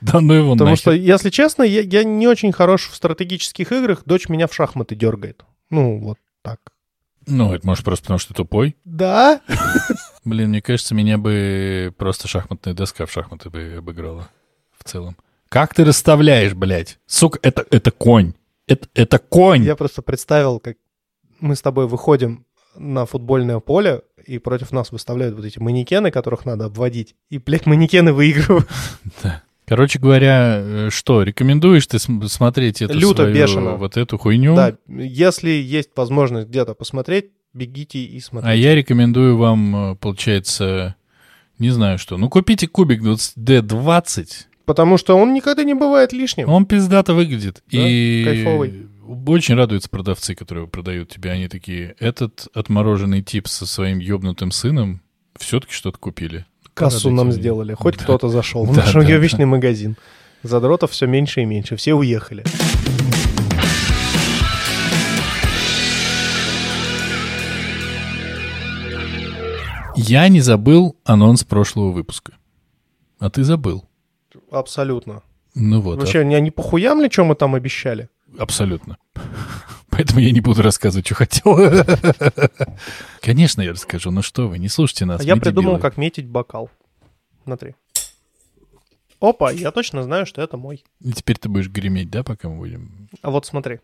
Да ну его Потому что, если честно, я, не очень хорош в стратегических играх. Дочь меня в шахматы дергает. Ну, вот так. Ну, это может просто потому, что тупой. Да? Блин, мне кажется, меня бы просто шахматная доска в шахматы бы обыграла в целом. Как ты расставляешь, блядь? Сука, это, это конь. Это, это конь. Я просто представил, как мы с тобой выходим на футбольное поле, и против нас выставляют вот эти манекены, которых надо обводить. И, блядь, манекены выигрывают. Короче говоря, э, что, рекомендуешь ты см- смотреть эту Люто, свою, бешено. вот эту хуйню? Да, если есть возможность где-то посмотреть, бегите и А смотрите. я рекомендую вам, э, получается, не знаю что. Ну, купите кубик 20 D20. Потому что он никогда не бывает лишним. Он пиздато выглядит. Да, и кайфовый. очень радуются продавцы, которые продают тебе. Они такие, этот отмороженный тип со своим ёбнутым сыном все-таки что-то купили. Кассу нам сделали. Хоть Да. кто-то зашел в Да, наш да, уебищный магазин. Задротов все меньше и меньше. Все уехали. Я не забыл анонс прошлого выпуска. А ты забыл. Абсолютно. Ну вот. Вообще, не, не похуям ли, что мы там обещали? а- абсолютно. Поэтому я не буду рассказывать, что хотел. Конечно, я расскажу. Ну что вы, не слушайте нас. А я придумал, дебилы. как метить бокал. Смотри. Опа, я точно знаю, что это мой. И теперь ты будешь греметь, да, пока мы будем? А вот смотри.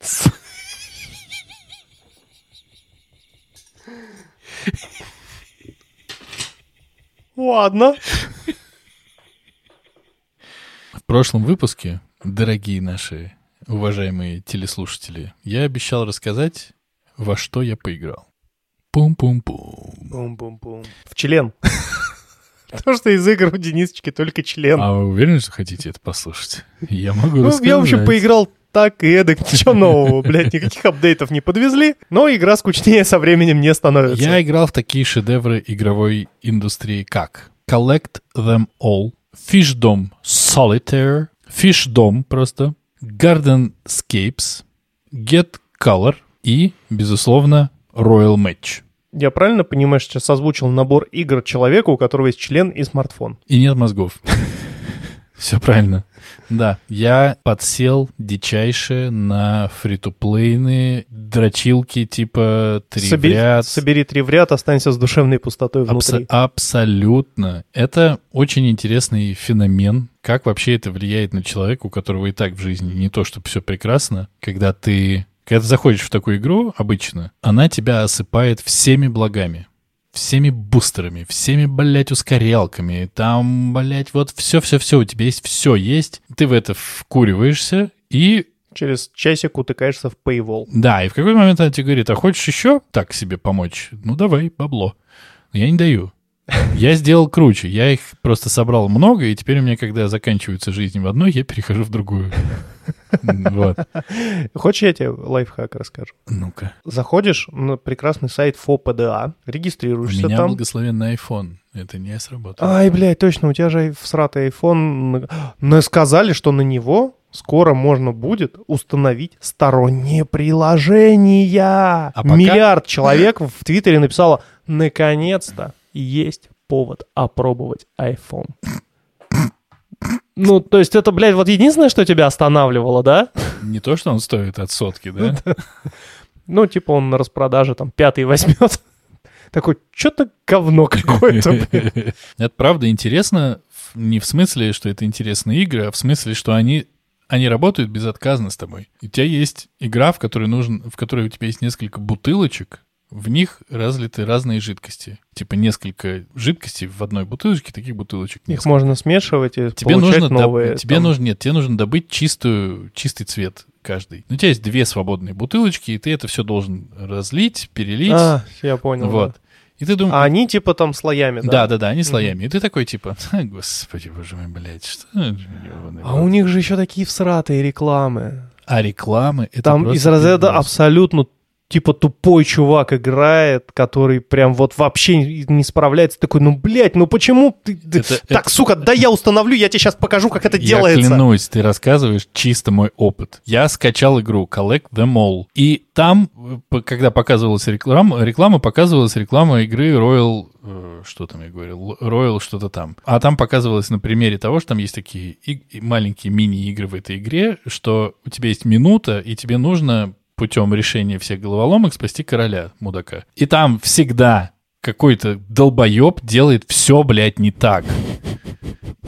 Ладно. В прошлом выпуске, дорогие наши уважаемые телеслушатели, я обещал рассказать, во что я поиграл. Пум-пум-пум. Бум-бум-бум. В член. Потому что из игр у Денисочки только член. А вы уверены, что хотите это послушать? Я могу Ну, рассказать. я, в общем, поиграл так и эдак, ничего нового, блядь, никаких апдейтов не подвезли, но игра скучнее со временем не становится. Я играл в такие шедевры игровой индустрии, как Collect Them All, Fishdom Solitaire, Fishdom просто, Gardenscapes, Get Color и, безусловно, Royal Match. Я правильно понимаю, что сейчас озвучил набор игр человека, у которого есть член и смартфон? И нет мозгов. Все правильно. Да, я подсел дичайше на фри-то-плейные дрочилки типа три в Собери, ряд. собери три в ряд, останься с душевной пустотой внутри. Абсо- абсолютно. Это очень интересный феномен. Как вообще это влияет на человека, у которого и так в жизни не то, чтобы все прекрасно, когда ты... Когда ты заходишь в такую игру, обычно, она тебя осыпает всеми благами. Всеми бустерами, всеми, блядь, ускорялками. Там, блядь, вот все-все-все. У тебя есть все есть. Ты в это вкуриваешься и Через часик утыкаешься в paywall. да, и в какой момент она тебе говорит, а хочешь еще так себе помочь? Ну давай, бабло. Я не даю. Я сделал круче. Я их просто собрал много, и теперь у меня, когда заканчиваются жизни в одной, я перехожу в другую. Вот. Хочешь, я тебе лайфхак расскажу? Ну-ка. Заходишь на прекрасный сайт ФОПДА, У регистрируешься меня там. благословенный iPhone. Это не сработало. Ай, блядь, точно, у тебя же всратый iPhone. Но сказали, что на него скоро можно будет установить сторонние приложения. А пока- Миллиард человек в Твиттере написало, наконец-то есть повод опробовать iPhone. Ну, то есть это, блядь, вот единственное, что тебя останавливало, да? Не то, что он стоит от сотки, да? Ну, типа он на распродаже там пятый возьмет. Такой, что-то говно какое-то. Это правда интересно не в смысле, что это интересные игры, а в смысле, что они, они работают безотказно с тобой. У тебя есть игра, в которой, нужен, в которой у тебя есть несколько бутылочек, в них разлиты разные жидкости. Типа несколько жидкостей в одной бутылочке, таких бутылочек Их несколько. можно смешивать и Тебе получать нужно, доб- новые. тебе там. нужно, нет, тебе нужно добыть чистую, чистый цвет каждый. У тебя есть две свободные бутылочки, и ты это все должен разлить, перелить. А, я понял. вот. да. И ты думаешь, А они типа там слоями, да? да, да, да, они слоями. И ты такой типа, «А, господи, боже мой, блядь, что? А в рот». у них же еще такие всратые рекламы. А рекламы это Там из разряда абсолютно типа тупой чувак играет, который прям вот вообще не справляется. Такой, ну, блядь, ну почему ты... Это- так, это- сука, да я установлю, я тебе сейчас покажу, как это Я делается. клянусь, ты рассказываешь чисто мой опыт. Я скачал игру Collect Them All. И там, э, когда показывалась реклама, реклама показывалась реклама игры Royal... э, Что там я говорил? Royal что-то там. А там показывалось на примере того, что там есть такие маленькие мини-игры в этой игре, что у тебя есть минута, и тебе нужно путем решения всех головоломок спасти короля, мудака. И там всегда какой-то долбоеб делает все, блядь, не так.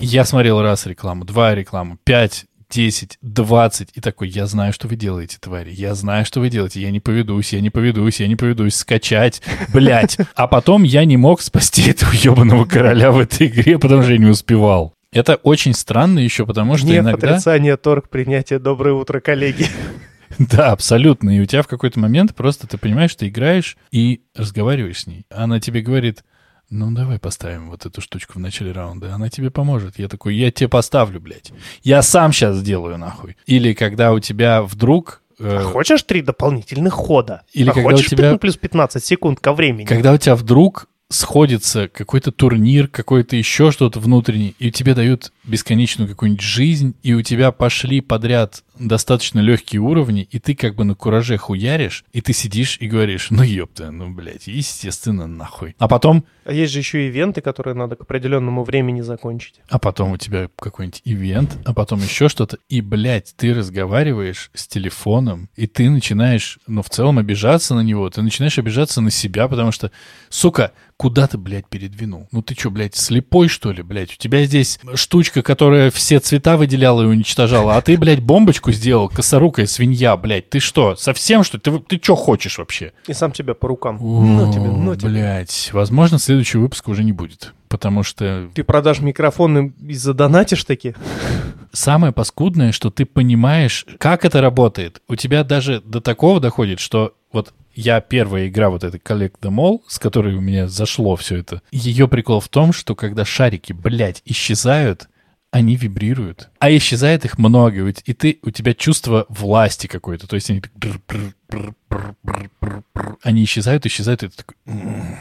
Я смотрел раз рекламу, два рекламу, пять, десять, двадцать, и такой, я знаю, что вы делаете, твари, я знаю, что вы делаете, я не поведусь, я не поведусь, я не поведусь, скачать, блядь. А потом я не мог спасти этого ебаного короля в этой игре, потому что я не успевал. Это очень странно еще, потому что Гнев, иногда... отрицание, торг, принятие. Доброе утро, коллеги. Да, абсолютно. И у тебя в какой-то момент просто ты понимаешь, ты играешь и разговариваешь с ней. Она тебе говорит, ну давай поставим вот эту штучку в начале раунда, она тебе поможет. Я такой, я тебе поставлю, блядь. Я сам сейчас сделаю, нахуй. Или когда у тебя вдруг... э, А хочешь три дополнительных хода? Или а когда у хочешь тебя- 15 плюс 15 секунд ко времени? когда у тебя вдруг сходится какой-то турнир, какой-то еще что-то внутренний, и тебе дают бесконечную какую-нибудь жизнь, и у тебя пошли подряд достаточно легкие уровни, и ты как бы на кураже хуяришь, и ты сидишь и говоришь, ну ёпта, ну, блядь, естественно, нахуй. А потом, А есть же еще ивенты, которые надо к определенному времени закончить. а потом у тебя какой-нибудь ивент, а потом еще что-то, и, блядь, ты разговариваешь с телефоном, и ты начинаешь, ну, в целом обижаться на него, ты начинаешь обижаться на себя, потому что, сука, куда ты, блядь, передвинул? Ну ты что, блядь, слепой, что ли, блядь? У тебя здесь штучка, которая все цвета выделяла и уничтожала, а ты, блядь, бомбочку сделал, косорукая свинья, блядь. Ты что, совсем что? Ты, ты что хочешь вообще? И сам тебя по рукам. ну тебе, ну тебе. Блядь, возможно, следующий выпуск уже не будет. Потому что Ты продашь микрофон и задонатишь таки? самое паскудное, что ты понимаешь, как это работает. У тебя даже до такого доходит, что вот я первая игра вот этой Collect the Mall, с которой у меня зашло все это, ее прикол в том, что когда шарики, блядь, исчезают, они вибрируют. А исчезает их много, ведь и ты, у тебя чувство власти какое-то. То есть они они исчезают, исчезают, и ты такой... «М,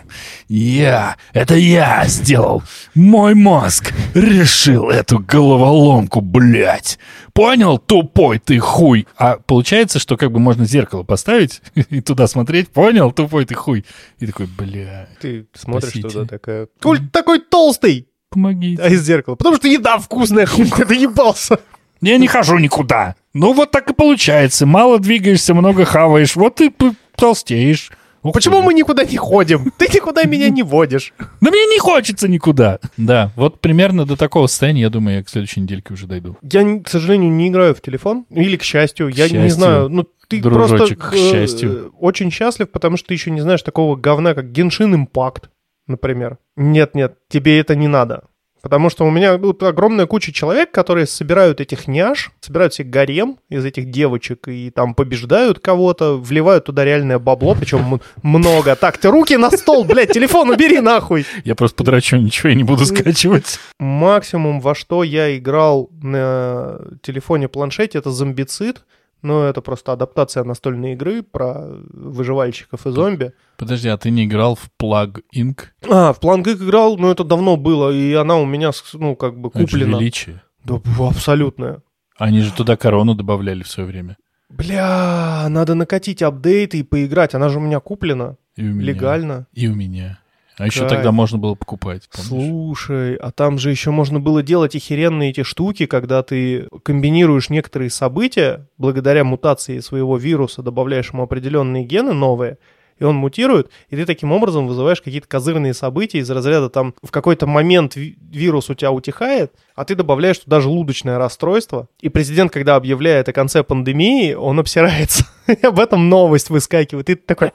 Я, это я сделал. Мой мозг решил эту головоломку, блядь. Понял, тупой ты хуй? А получается, что как бы можно зеркало поставить и туда смотреть. Понял, тупой ты хуй? И такой, бля, Ты смотришь Спасите. туда такая... Коль такой толстый! Помогите. А из зеркала. Потому что еда вкусная, хуй ты доебался. Я не хожу никуда. Ну вот так и получается. Мало двигаешься, много хаваешь. Вот и толстеешь. Ух Почему ты. мы никуда не ходим? Ты никуда меня не водишь. Да мне не хочется никуда. Да, вот примерно до такого состояния, я думаю, я к следующей недельке уже дойду. Я, к сожалению, не играю в телефон. Или к счастью, я не счастью, знаю. Ну, ты дружочек, просто к счастью. э, очень счастлив, потому что ты еще не знаешь такого говна, как Genshin Impact, например. Нет-нет, тебе это не надо. Потому что у меня тут огромная куча человек, которые собирают этих няш, собирают себе гарем из этих девочек и там побеждают кого-то, вливают туда реальное бабло, причем много. Так, ты руки на стол, блядь, телефон убери нахуй. Я просто подрачу, ничего я не буду скачивать. Максимум, во что я играл на телефоне-планшете, это зомбицид. Но это просто адаптация настольной игры про выживальщиков и зомби. Подожди, а ты не играл в Plug Inc? А, в Плангик играл, но это давно было, и она у меня, ну, как бы Это куплена. величие. Да, б- абсолютно. Они же туда корону добавляли в свое время. Бля, надо накатить апдейты и поиграть. Она же у меня куплена. И у меня. Легально. И у меня. А еще тогда можно было покупать, помнишь? Слушай, а там же еще можно было делать охеренные эти штуки, когда ты комбинируешь некоторые события, благодаря мутации своего вируса добавляешь ему определенные гены новые, и он мутирует, и ты таким образом вызываешь какие-то козырные события из разряда там в какой-то момент ви- вирус у тебя утихает, а ты добавляешь туда желудочное расстройство, и президент, когда объявляет о конце пандемии, он обсирается, об этом новость выскакивает, и ты такой!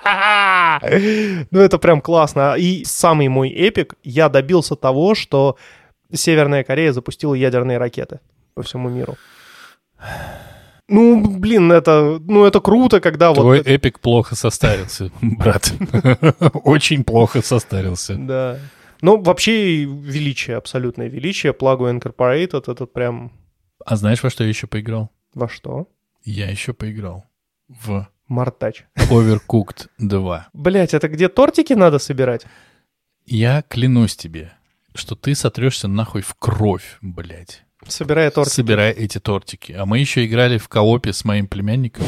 Ну, это прям классно. И самый мой эпик, я добился того, что Северная Корея запустила ядерные ракеты по всему миру. Ну, блин, это, ну, это круто, когда Твой вот... эпик плохо состарился, брат. Очень плохо состарился. Да. Ну, вообще величие, абсолютное величие. Plague Incorporated, это прям А знаешь, во что я еще поиграл? во что? Я еще поиграл в Мартач. Overcooked 2. Блять, это где тортики надо собирать? Я клянусь тебе, что ты сотрешься нахуй в кровь, блядь, Собирая тортики. собирая эти тортики. А мы еще играли в коопе с моим племянником,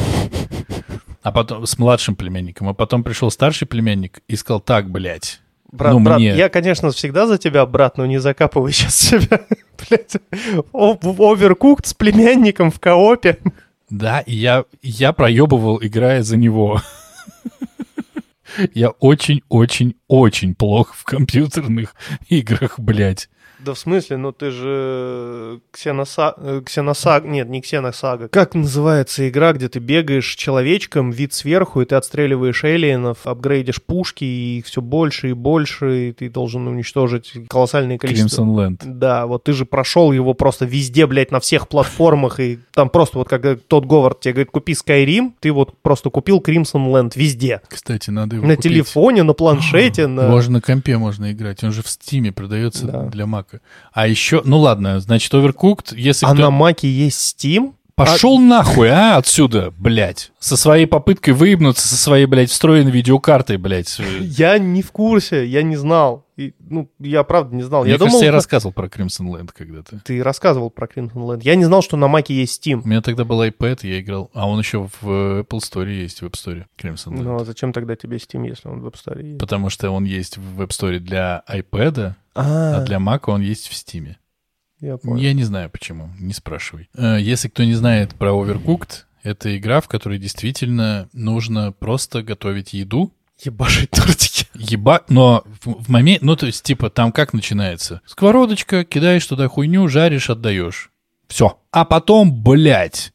а потом с младшим племянником, а потом пришел старший племянник и сказал, так, блядь, Брат, Ну, брат, мне- я, конечно, всегда за тебя, брат, но не закапывай сейчас себя. Блять, оверкукт с племянником в коопе. Да, и я, я проебывал, играя за него. Я очень-очень-очень плох в компьютерных играх, блядь. Да в смысле, ну ты же Ксеноса... э, Ксеносаг... Нет, не Ксеносага. Как называется игра, где ты бегаешь человечком, вид сверху, и ты отстреливаешь эллиенов, апгрейдишь пушки, и их все больше и больше, и ты должен уничтожить колоссальное количество... Crimson Land. Да, вот ты же прошел его просто везде, блядь, на всех платформах, и там просто вот когда тот Говард тебе говорит, купи Skyrim, ты вот просто купил Crimson Land везде. Кстати, надо его На купить. телефоне, на планшете, на... Можно на компе можно играть. Он же в Стиме продается Да. для Мака. А еще, ну ладно, значит, Overcooked, если А кто... на Маке есть Steam? Пошел нахуй, а, отсюда, блядь. Со своей попыткой выебнуться со своей, блядь, встроенной видеокартой, блядь. Я не в курсе, я не знал. И, ну, я правда не знал. Мне я кажется, думал, я рассказывал про Crimson Land когда-то. ты рассказывал про Crimson Land. Я не знал, что на Маке есть Steam. У меня тогда был iPad, я играл. А он еще в Apple Store есть, в App Store. Crimson Land. Ну, а зачем тогда тебе Steam, если он в App Store есть? Потому что он есть в App Store для iPad, А, а для Mac он есть в Steam. я понял. Я не знаю почему, не спрашивай. Э, Если кто не знает про Overcooked, это игра, в которой действительно нужно просто готовить еду. Ебашить тортики. Еба... Но в, в момент... Ну, то есть, типа, там как начинается? Сковородочка, кидаешь туда хуйню, жаришь, отдаешь. Все. А потом, блядь,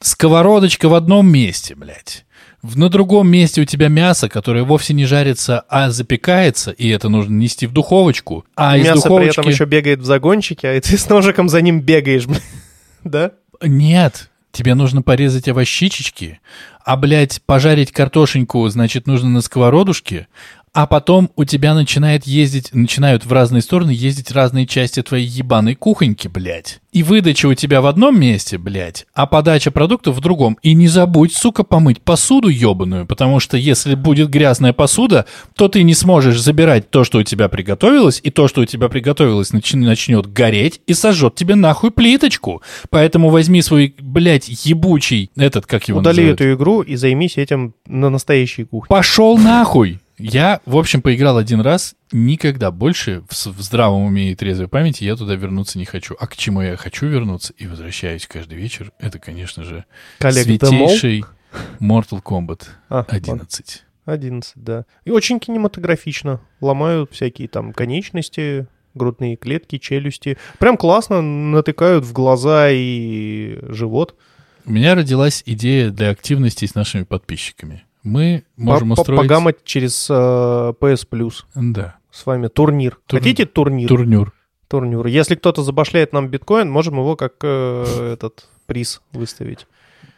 сковородочка в одном месте, блядь. В- На другом месте у тебя мясо, которое вовсе не жарится, а запекается, и это нужно нести в духовочку. А из Мясо при духовочки... этом еще бегает в загончике, а ты с ножиком за ним бегаешь. Да? Нет, тебе нужно порезать овощичечки, а, блядь, пожарить картошеньку, значит, нужно на сковородушке, а потом у тебя начинает ездить, начинают в разные стороны ездить разные части твоей ебаной кухоньки, блядь. И выдача у тебя в одном месте, блядь, а подача продуктов в другом. И не забудь, сука, помыть посуду ебаную, потому что если будет грязная посуда, то ты не сможешь забирать то, что у тебя приготовилось, и то, что у тебя приготовилось, начи- начнет гореть и сожжет тебе нахуй плиточку. Поэтому возьми свой, блядь, ебучий, этот, как его Удали называют? эту игру и займись этим на настоящей кухне. Пошел нахуй! Я, в общем, поиграл один раз, никогда больше в, здравом уме и трезвой памяти я туда вернуться не хочу. А к чему я хочу вернуться и возвращаюсь каждый вечер, это, конечно же, Коллег святейший Mortal Kombat А, 11. 11, да. И очень кинематографично. Ломают всякие там конечности, грудные клетки, челюсти. Прям классно натыкают в глаза и живот. У меня родилась идея для активности с нашими подписчиками. Мы можем По- устроить... Погамать через э, PS Plus. Да, С вами турнир. Тур- Хотите турнир? турнюр. Турнир. Если кто-то забашляет нам биткоин, можем его как э, этот приз выставить.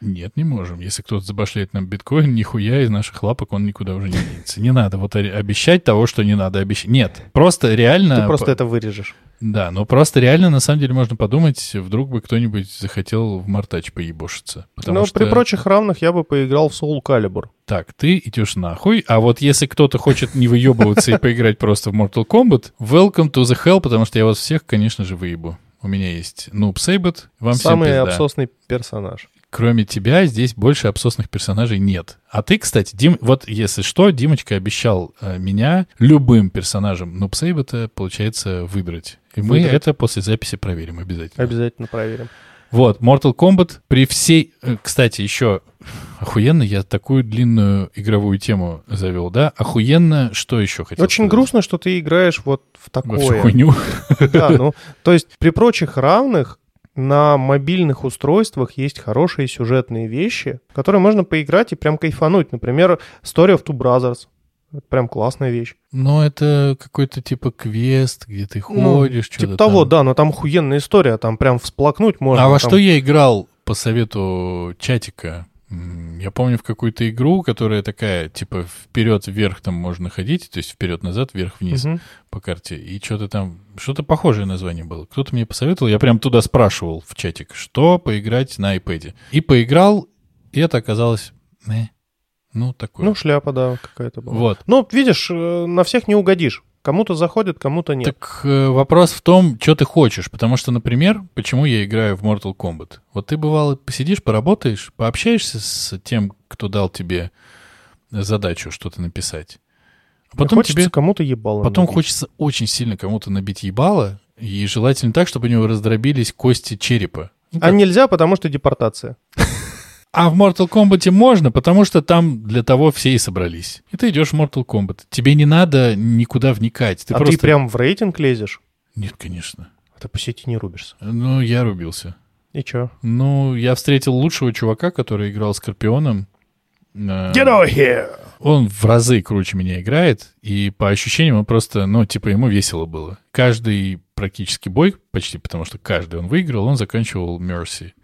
Нет, не можем. Если кто-то забашляет нам биткоин, нихуя из наших лапок он никуда уже не денется. Не надо вот обещать того, что не надо обещать. Нет, просто реально... Ты просто это вырежешь. Да, но просто реально, на самом деле, можно подумать, вдруг бы кто-нибудь захотел в Мартач поебошиться. Но что... при прочих равных я бы поиграл в Soul Calibur. Так, ты идешь нахуй, а вот если кто-то хочет не выебываться и поиграть просто в Mortal Kombat, welcome to the hell, потому что я вас всех, конечно же, выебу. У меня есть Noob Saibot, вам всем Самый пизда. обсосный персонаж. Кроме тебя здесь больше обсосных персонажей нет. А ты, кстати, Дим, вот если что, Димочка обещал э, меня любым персонажем Saibot, получается, выдрать. И мы Выдрать. это после записи проверим обязательно. Обязательно проверим. Вот, Mortal Kombat при всей... э, Кстати, еще охуенно, я такую длинную игровую тему завел, да? Охуенно, что еще хотел Очень сказать? грустно, что ты играешь вот в Во всю такое. хуйню. Да, ну, то есть при прочих равных на мобильных устройствах есть хорошие сюжетные вещи, которые можно поиграть и прям кайфануть. Например, Story of Two Brothers. Это прям классная вещь. Но это какой-то типа квест, где ты Ну, ходишь, что-то Типа того, там. да, но там охуенная история, там прям всплакнуть можно. А во там- что я играл по совету чатика? Я помню в какую-то игру, которая такая, типа, вперед-вверх там можно ходить, то есть вперед-назад, вверх-вниз Мгм. по карте. И что-то там, что-то похожее название было. Кто-то мне посоветовал, я прям туда спрашивал в чатик, что поиграть на iPad. И поиграл, и это оказалось, э, ну, такое. Ну, шляпа, да, какая-то была. вот. Ну, видишь, э, на всех не угодишь. Кому-то заходит, кому-то нет. Так э, вопрос в том, что ты хочешь. Потому что, например, почему я играю в Mortal Kombat? Вот ты, бывало, посидишь, поработаешь, пообщаешься с тем, кто дал тебе задачу что-то написать. А потом Хочется тебе... кому-то ебало. Потом набить. хочется очень сильно кому-то набить ебало, и желательно так, чтобы у него раздробились кости черепа. Ну, А как- нельзя, потому что депортация. А в Mortal Kombat можно, потому что там для того все и собрались. И ты идешь в Mortal Kombat. Тебе не надо никуда вникать. Ты а просто... ты прям в рейтинг лезешь, Нет, конечно. а ты по сети не рубишься. Ну, я рубился. И чё? Ну, я встретил лучшего чувака, который играл Скорпионом. Э, over here! Он в разы круче меня играет, и по ощущениям он просто, ну, типа, ему весело было. Каждый практически бой, почти потому что каждый он выиграл, он заканчивал Мерси.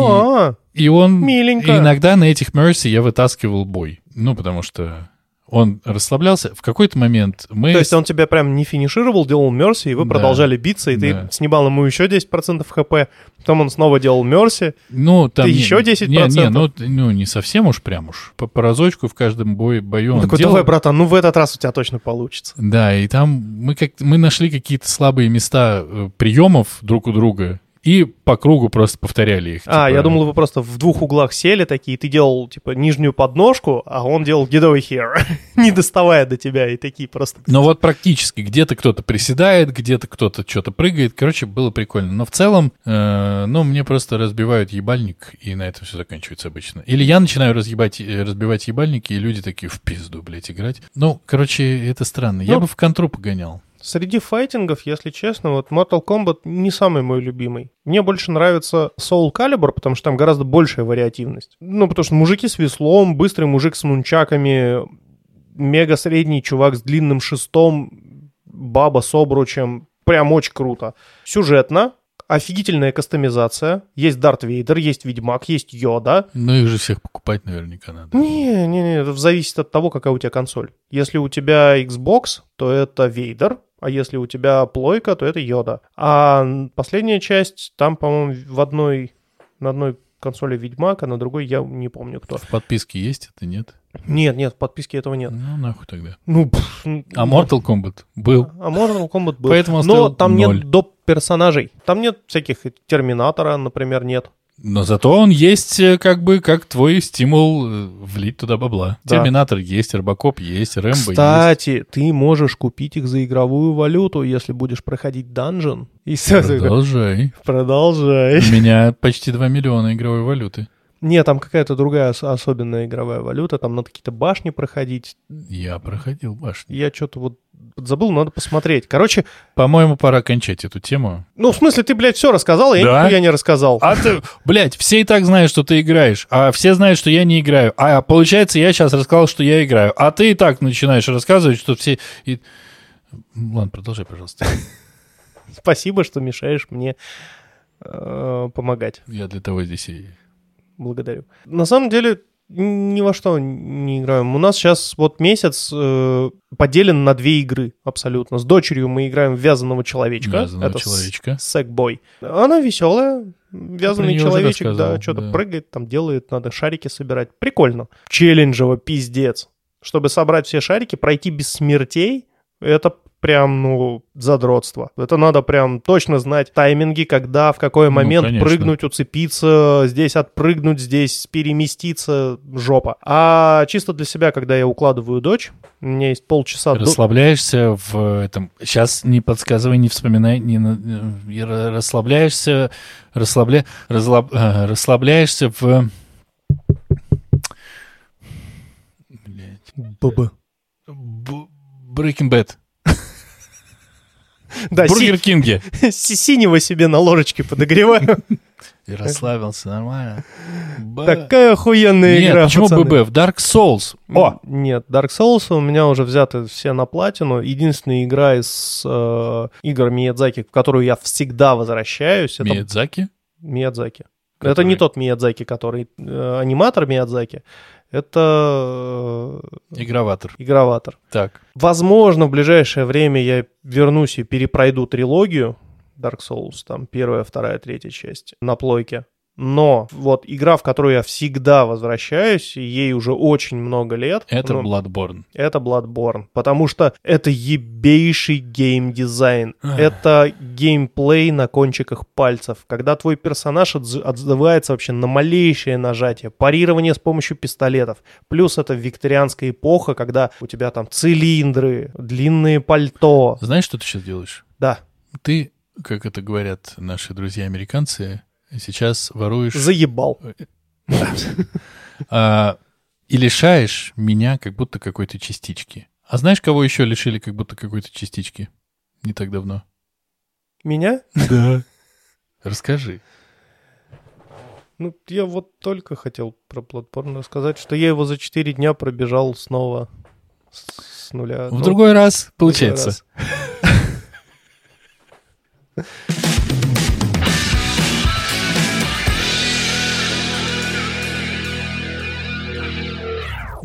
А, И он... Миленько. и иногда на этих Мерси я вытаскивал бой. Ну, потому что он расслаблялся. В какой-то момент мы... То есть он тебя прям не финишировал, делал Мерси, и вы Да. продолжали биться, и ты Да. снимал ему еще 10% хп, потом он снова делал Мерси. Ну, там... Ты не- еще 10%? Не, не, ну, ну, не совсем уж прям уж. По, по разочку в каждом бою, бою Он он такой, делал. давай, братан, ну в этот раз у тебя точно получится. Да, и там мы как мы нашли какие-то слабые места э, приемов друг у друга и по кругу просто повторяли их. А, Типа, я думал, вы просто в двух углах сели такие, ты делал, типа, нижнюю подножку, а он делал гидовый хер, не доставая до тебя, и такие просто... Ну вот практически где-то кто-то приседает, где-то кто-то что-то прыгает. Короче, было прикольно. Но в целом, э, ну, мне просто разбивают ебальник, и на этом все заканчивается обычно. Или я начинаю разъебать, э, разбивать ебальники, и люди такие в пизду, блядь, играть. Ну, короче, это странно. Я Ну, бы в контру погонял. Среди файтингов, если честно, вот Mortal Kombat не самый мой любимый. Мне больше нравится Soul Calibur, потому что там гораздо большая вариативность. Ну, потому что мужики с веслом, быстрый мужик с нунчаками, мега средний чувак с длинным шестом, баба с обручем. Прям очень круто. Сюжетно, офигительная кастомизация. Есть Дарт Вейдер, есть Ведьмак, есть Йода. Ну, их же всех покупать наверняка надо. Не, не, не, это зависит от того, какая у тебя консоль. Если у тебя Xbox, то это Вейдер, а если у тебя плойка, то это Йода. А последняя часть, там, по-моему, в одной, на одной консоли Ведьмак, а на другой я не помню кто. В подписке есть это, нет? Нет, нет, в подписке этого нет. Ну, нахуй тогда. Ну, пф, н- А Mortal Kombat был. а Mortal Kombat был. Поэтому Но там ноль. нет доп. персонажей. Там нет всяких Терминатора, например, нет. Но зато он есть э, как бы как твой стимул э, влить туда бабла. Да. Терминатор есть, Робокоп есть, Рэмбо есть. Кстати, ты можешь купить их за игровую валюту, если будешь проходить данжен. И Продолжай. Продолжай. У меня почти 2 миллиона игровой валюты. Не, там какая-то другая ос- особенная игровая валюта, там надо какие-то башни проходить. Я проходил башню. Я что-то вот забыл, надо посмотреть. Короче, По-моему, пора кончать эту тему. ну, в смысле, ты, блядь, все рассказал, а я Да. нихуя не рассказал. А ты, блядь, все и так знают, что ты играешь, а все знают, что я не играю. А получается, я сейчас рассказал, что я играю. А ты и так начинаешь рассказывать, что все... и- Ладно, продолжай, пожалуйста. Спасибо, что мешаешь мне э, помогать. Я для того здесь и... Благодарю. На самом деле, ни во что не играем. У нас сейчас вот месяц э, поделен на две игры абсолютно. С дочерью мы играем в вязаного человечка. Вязаного Это человечка. Сэкбой. Она веселая. Вязаный человечек, да, что-то да. прыгает, там делает, надо шарики собирать. Прикольно. Челленджево, пиздец. Чтобы собрать все шарики, пройти без смертей, это прям, ну, задротство. Это надо прям точно знать тайминги, когда, в какой Ну, момент конечно. прыгнуть, уцепиться, здесь отпрыгнуть, здесь переместиться, жопа. А чисто для себя, когда я укладываю дочь, у меня есть полчаса... Расслабляешься в этом... Сейчас не подсказывай, не вспоминай, не расслабляешься, расслабля... разлаб- э, расслабляешься в... Блядь. Б-б. Б- Breaking Bad. Да, си- Бургер Кинге. си- синего себе на ложечке подогреваю. И расслабился, нормально. Б- Такая охуенная Нет, игра, почему пацаны. ББ? В Dark Souls. О! Нет, Dark Souls у меня уже взяты все на платину. Единственная игра из э, игр Миядзаки, в которую я всегда возвращаюсь, это Миядзаки? Миядзаки. Это Который- не тот Миядзаки, который э, аниматор Миядзаки. Это э, Игроватор. игроватор. Так. Возможно, в ближайшее время я вернусь и перепройду трилогию Dark Souls, там первая, вторая, третья часть на плойке. Но вот игра, в которую я всегда возвращаюсь, и ей уже очень много лет. Это ну, Bloodborne. это Bloodborne, потому что это ебейший геймдизайн. Это геймплей на кончиках пальцев, когда твой персонаж отз- отзывается вообще на малейшее нажатие, парирование с помощью пистолетов. Плюс это викторианская эпоха, когда у тебя там цилиндры, длинные пальто. Знаешь, что ты сейчас делаешь? Да, Ты, как это говорят наши друзья-американцы, сейчас воруешь заебал. а, и лишаешь меня как будто какой-то частички. А знаешь, кого еще лишили как будто какой-то частички? Не так давно. Меня? Да. Расскажи. Ну, я вот только хотел про Bloodborne рассказать, что я его за 4 дня пробежал снова с с нуля. В Ну, другой раз другой получается. раз.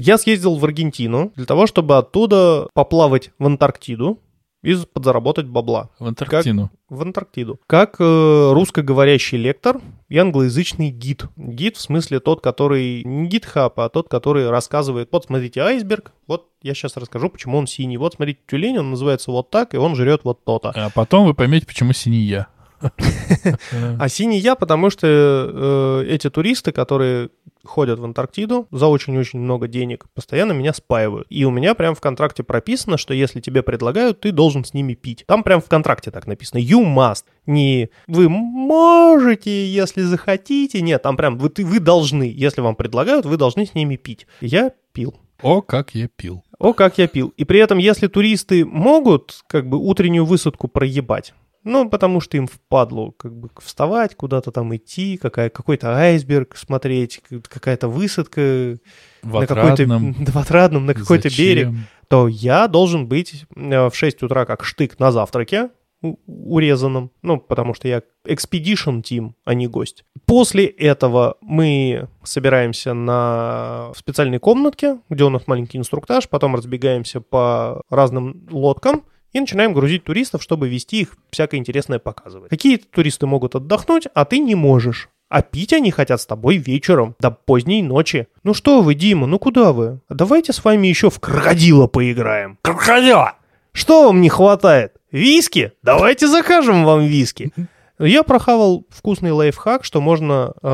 Я съездил в Аргентину для того, чтобы оттуда поплавать в Антарктиду и подзаработать бабла. В Антарктину. В Антарктиду. Как э, русскоговорящий лектор и англоязычный гид. Гид в смысле тот, который не GitHub, а тот, который рассказывает, вот смотрите айсберг, вот я сейчас расскажу, почему он синий. Вот смотрите, тюлень, он называется вот так, и он жрет вот то-то. А потом вы поймете, почему синий я. А синий я, потому что э, эти туристы, которые ходят в Антарктиду за очень-очень много денег, постоянно меня спаивают. И у меня прям в контракте прописано, что если тебе предлагают, ты должен с ними пить. Там прям в контракте так написано. You must. Не вы можете, если захотите. Нет, там прям вы, вы должны. Если вам предлагают, вы должны с ними пить. Я пил. О, как я пил. О, как я пил. И при этом, если туристы могут как бы утреннюю высадку проебать, ну, потому что им впадло как бы вставать, куда-то там идти, какая, какой-то айсберг смотреть, какая-то высадка В на какой-то в отрадном, на какой-то берег, то я должен быть э, в 6 утра как штык на завтраке урезанном, ну, потому что я expedition team, а не гость. После этого мы собираемся на специальной комнатке, где у нас маленький инструктаж, потом разбегаемся по разным лодкам, и начинаем грузить туристов, чтобы вести их всякое интересное показывать. Какие туристы могут отдохнуть, а ты не можешь. А пить они хотят с тобой вечером, до поздней ночи. Ну что вы, Дима, ну куда вы? Давайте с вами еще в крокодила поиграем. Крокодила! Что вам не хватает? Виски? Давайте закажем вам виски. Я прохавал вкусный лайфхак, что можно... э,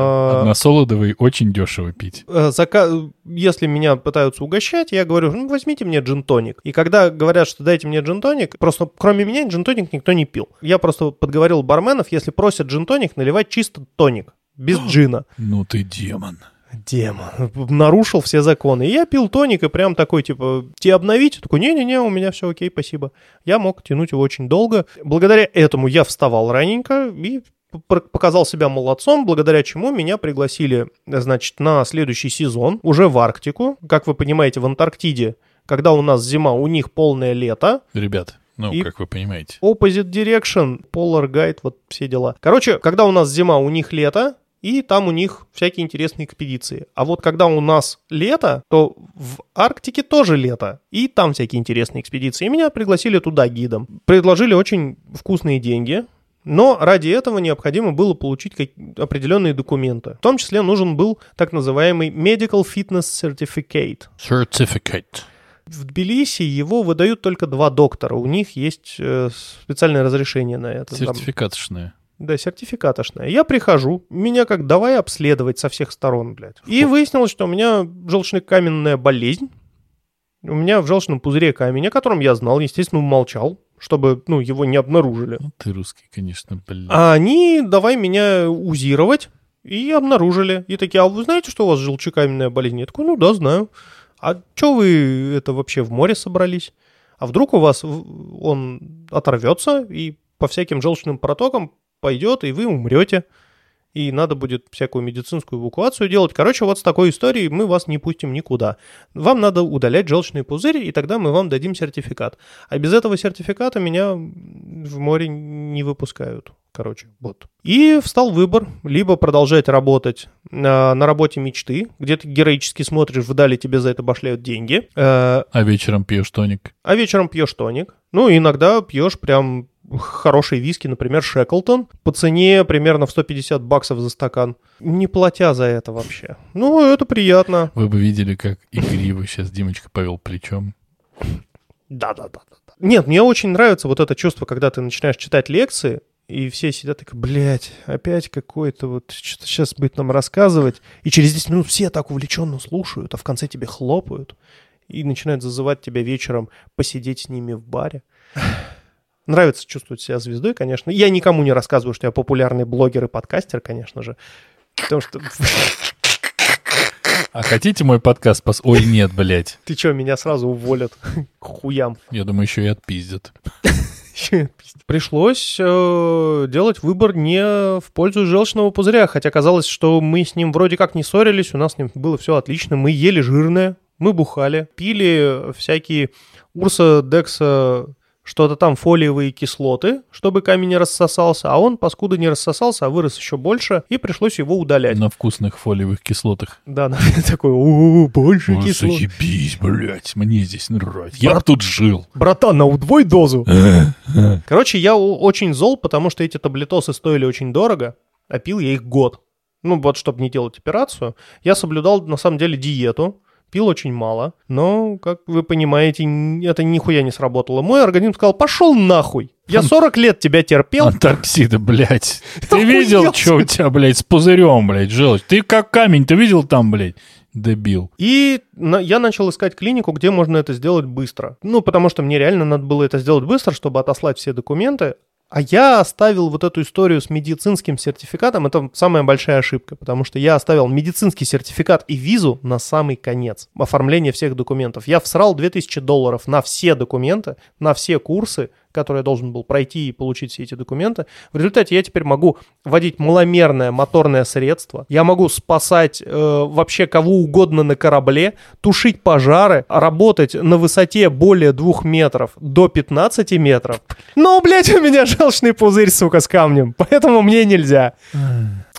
На солодовый очень дешево пить. э, зака- Если меня пытаются угощать, я говорю, ну, возьмите мне джин-тоник. И когда говорят, что дайте мне джин-тоник, просто кроме меня джин-тоник никто не пил. Я просто подговорил барменов, если просят джин-тоник, наливать чисто тоник, без джина. Ну ты демон. Демон. Нарушил все законы. И я пил тоник и прям такой, типа, тебе обновить? Такой, не-не-не, у меня все окей, спасибо. Я мог тянуть его очень долго. Благодаря этому я вставал раненько и показал себя молодцом, благодаря чему меня пригласили, значит, на следующий сезон, уже в Арктику. Как вы понимаете, в Антарктиде, когда у нас зима, у них полное лето. Ребят, ну, И- как вы понимаете. Opposite Direction, Polar Guide, вот все дела. Короче, когда у нас зима, у них лето, и там у них всякие интересные экспедиции. А вот когда у нас лето, то в Арктике тоже лето, и там всякие интересные экспедиции. И меня пригласили туда гидом. Предложили очень вкусные деньги, но ради этого необходимо было получить определенные документы. В том числе нужен был так называемый Medical Fitness Certificate. Certificate. В Тбилиси его выдают только два доктора. У них есть э, специальное разрешение на это. Там- Сертификатошная. да, сертификатошное. Я прихожу, меня как давай обследовать со всех сторон, блядь. И выяснилось, что у меня желчно-каменная болезнь. У меня в желчном пузыре камень, о котором я знал, естественно, умолчал, чтобы, ну, его не обнаружили. Ну, ты русский, конечно, блин. А они давай меня узировать и обнаружили. И такие, а вы знаете, что у вас желчекаменная болезнь? Я такой, ну да, знаю. А что вы это вообще в море собрались? А вдруг у вас он оторвется и по всяким желчным протокам пойдет, и вы умрете. И надо будет всякую медицинскую эвакуацию делать. Короче, вот с такой историей мы вас не пустим никуда. Вам надо удалять желчный пузырь, и тогда мы вам дадим сертификат. А без этого сертификата меня в море не выпускают. Короче, вот. И встал выбор, либо продолжать работать на, на работе мечты, где ты героически смотришь вдали, тебе за это башляют деньги, э, А вечером пьешь тоник. а вечером пьешь тоник. Ну, иногда пьешь прям хороший виски, например, Шеклтон, по цене примерно в 150 баксов за стакан, не платя за это вообще. Ну, это приятно. Вы бы видели, как игриво сейчас Димочка повел плечом. Да-да-да. Нет, мне очень нравится вот это чувство, когда ты начинаешь читать лекции, и все сидят и блядь, опять какой-то вот, что-то сейчас будет нам рассказывать. И через 10 минут все так увлеченно слушают, а в конце тебе хлопают и начинают зазывать тебя вечером посидеть с ними в баре. Нравится чувствовать себя звездой, конечно. Я никому не рассказываю, что я популярный блогер и подкастер, конечно же. Потому что А хотите мой подкаст? Пос... Ой, нет, блядь. ты что, меня сразу уволят к хуям. Я думаю, еще и отпиздят. Пришлось э, делать выбор не в пользу желчного пузыря, хотя казалось, что мы с ним вроде как не ссорились, у нас с ним было все отлично, мы ели жирное, мы бухали, пили всякие Урса, Декса, что-то там фолиевые кислоты, чтобы камень не рассосался, а он, паскуда, не рассосался, а вырос еще больше, и пришлось его удалять. На вкусных фолиевых кислотах. Да, да, такой, о, больше кислот. заебись, блядь, мне здесь нравится. Я тут жил. Братан, на удвой дозу. Короче, я очень зол, потому что эти таблетосы стоили очень дорого, а пил я их год. Ну, вот, чтобы не делать операцию. Я соблюдал, на самом деле, диету. Пил очень мало, но, как вы понимаете, это нихуя не сработало. Мой организм сказал, пошел нахуй. Я 40 лет тебя терпел. Антарктида, блядь. Ты видел, что у тебя, блядь, с пузырем, блядь, желчь? Ты как камень, ты видел там, блядь? Дебил. И на- я начал искать клинику, где можно это сделать быстро. Ну, потому что мне реально надо было это сделать быстро, чтобы отослать все документы. А я оставил вот эту историю с медицинским сертификатом. Это самая большая ошибка, потому что я оставил медицинский сертификат и визу на самый конец оформления всех документов. Я всрал 2000 долларов на все документы, на все курсы, которые я должен был пройти и получить все эти документы. В результате я теперь могу водить маломерное моторное средство. Я могу спасать э, вообще кого угодно на корабле, тушить пожары, работать на высоте более двух метров до 15 метров. Но, блядь, у меня желчный пузырь, сука, с камнем, поэтому мне нельзя.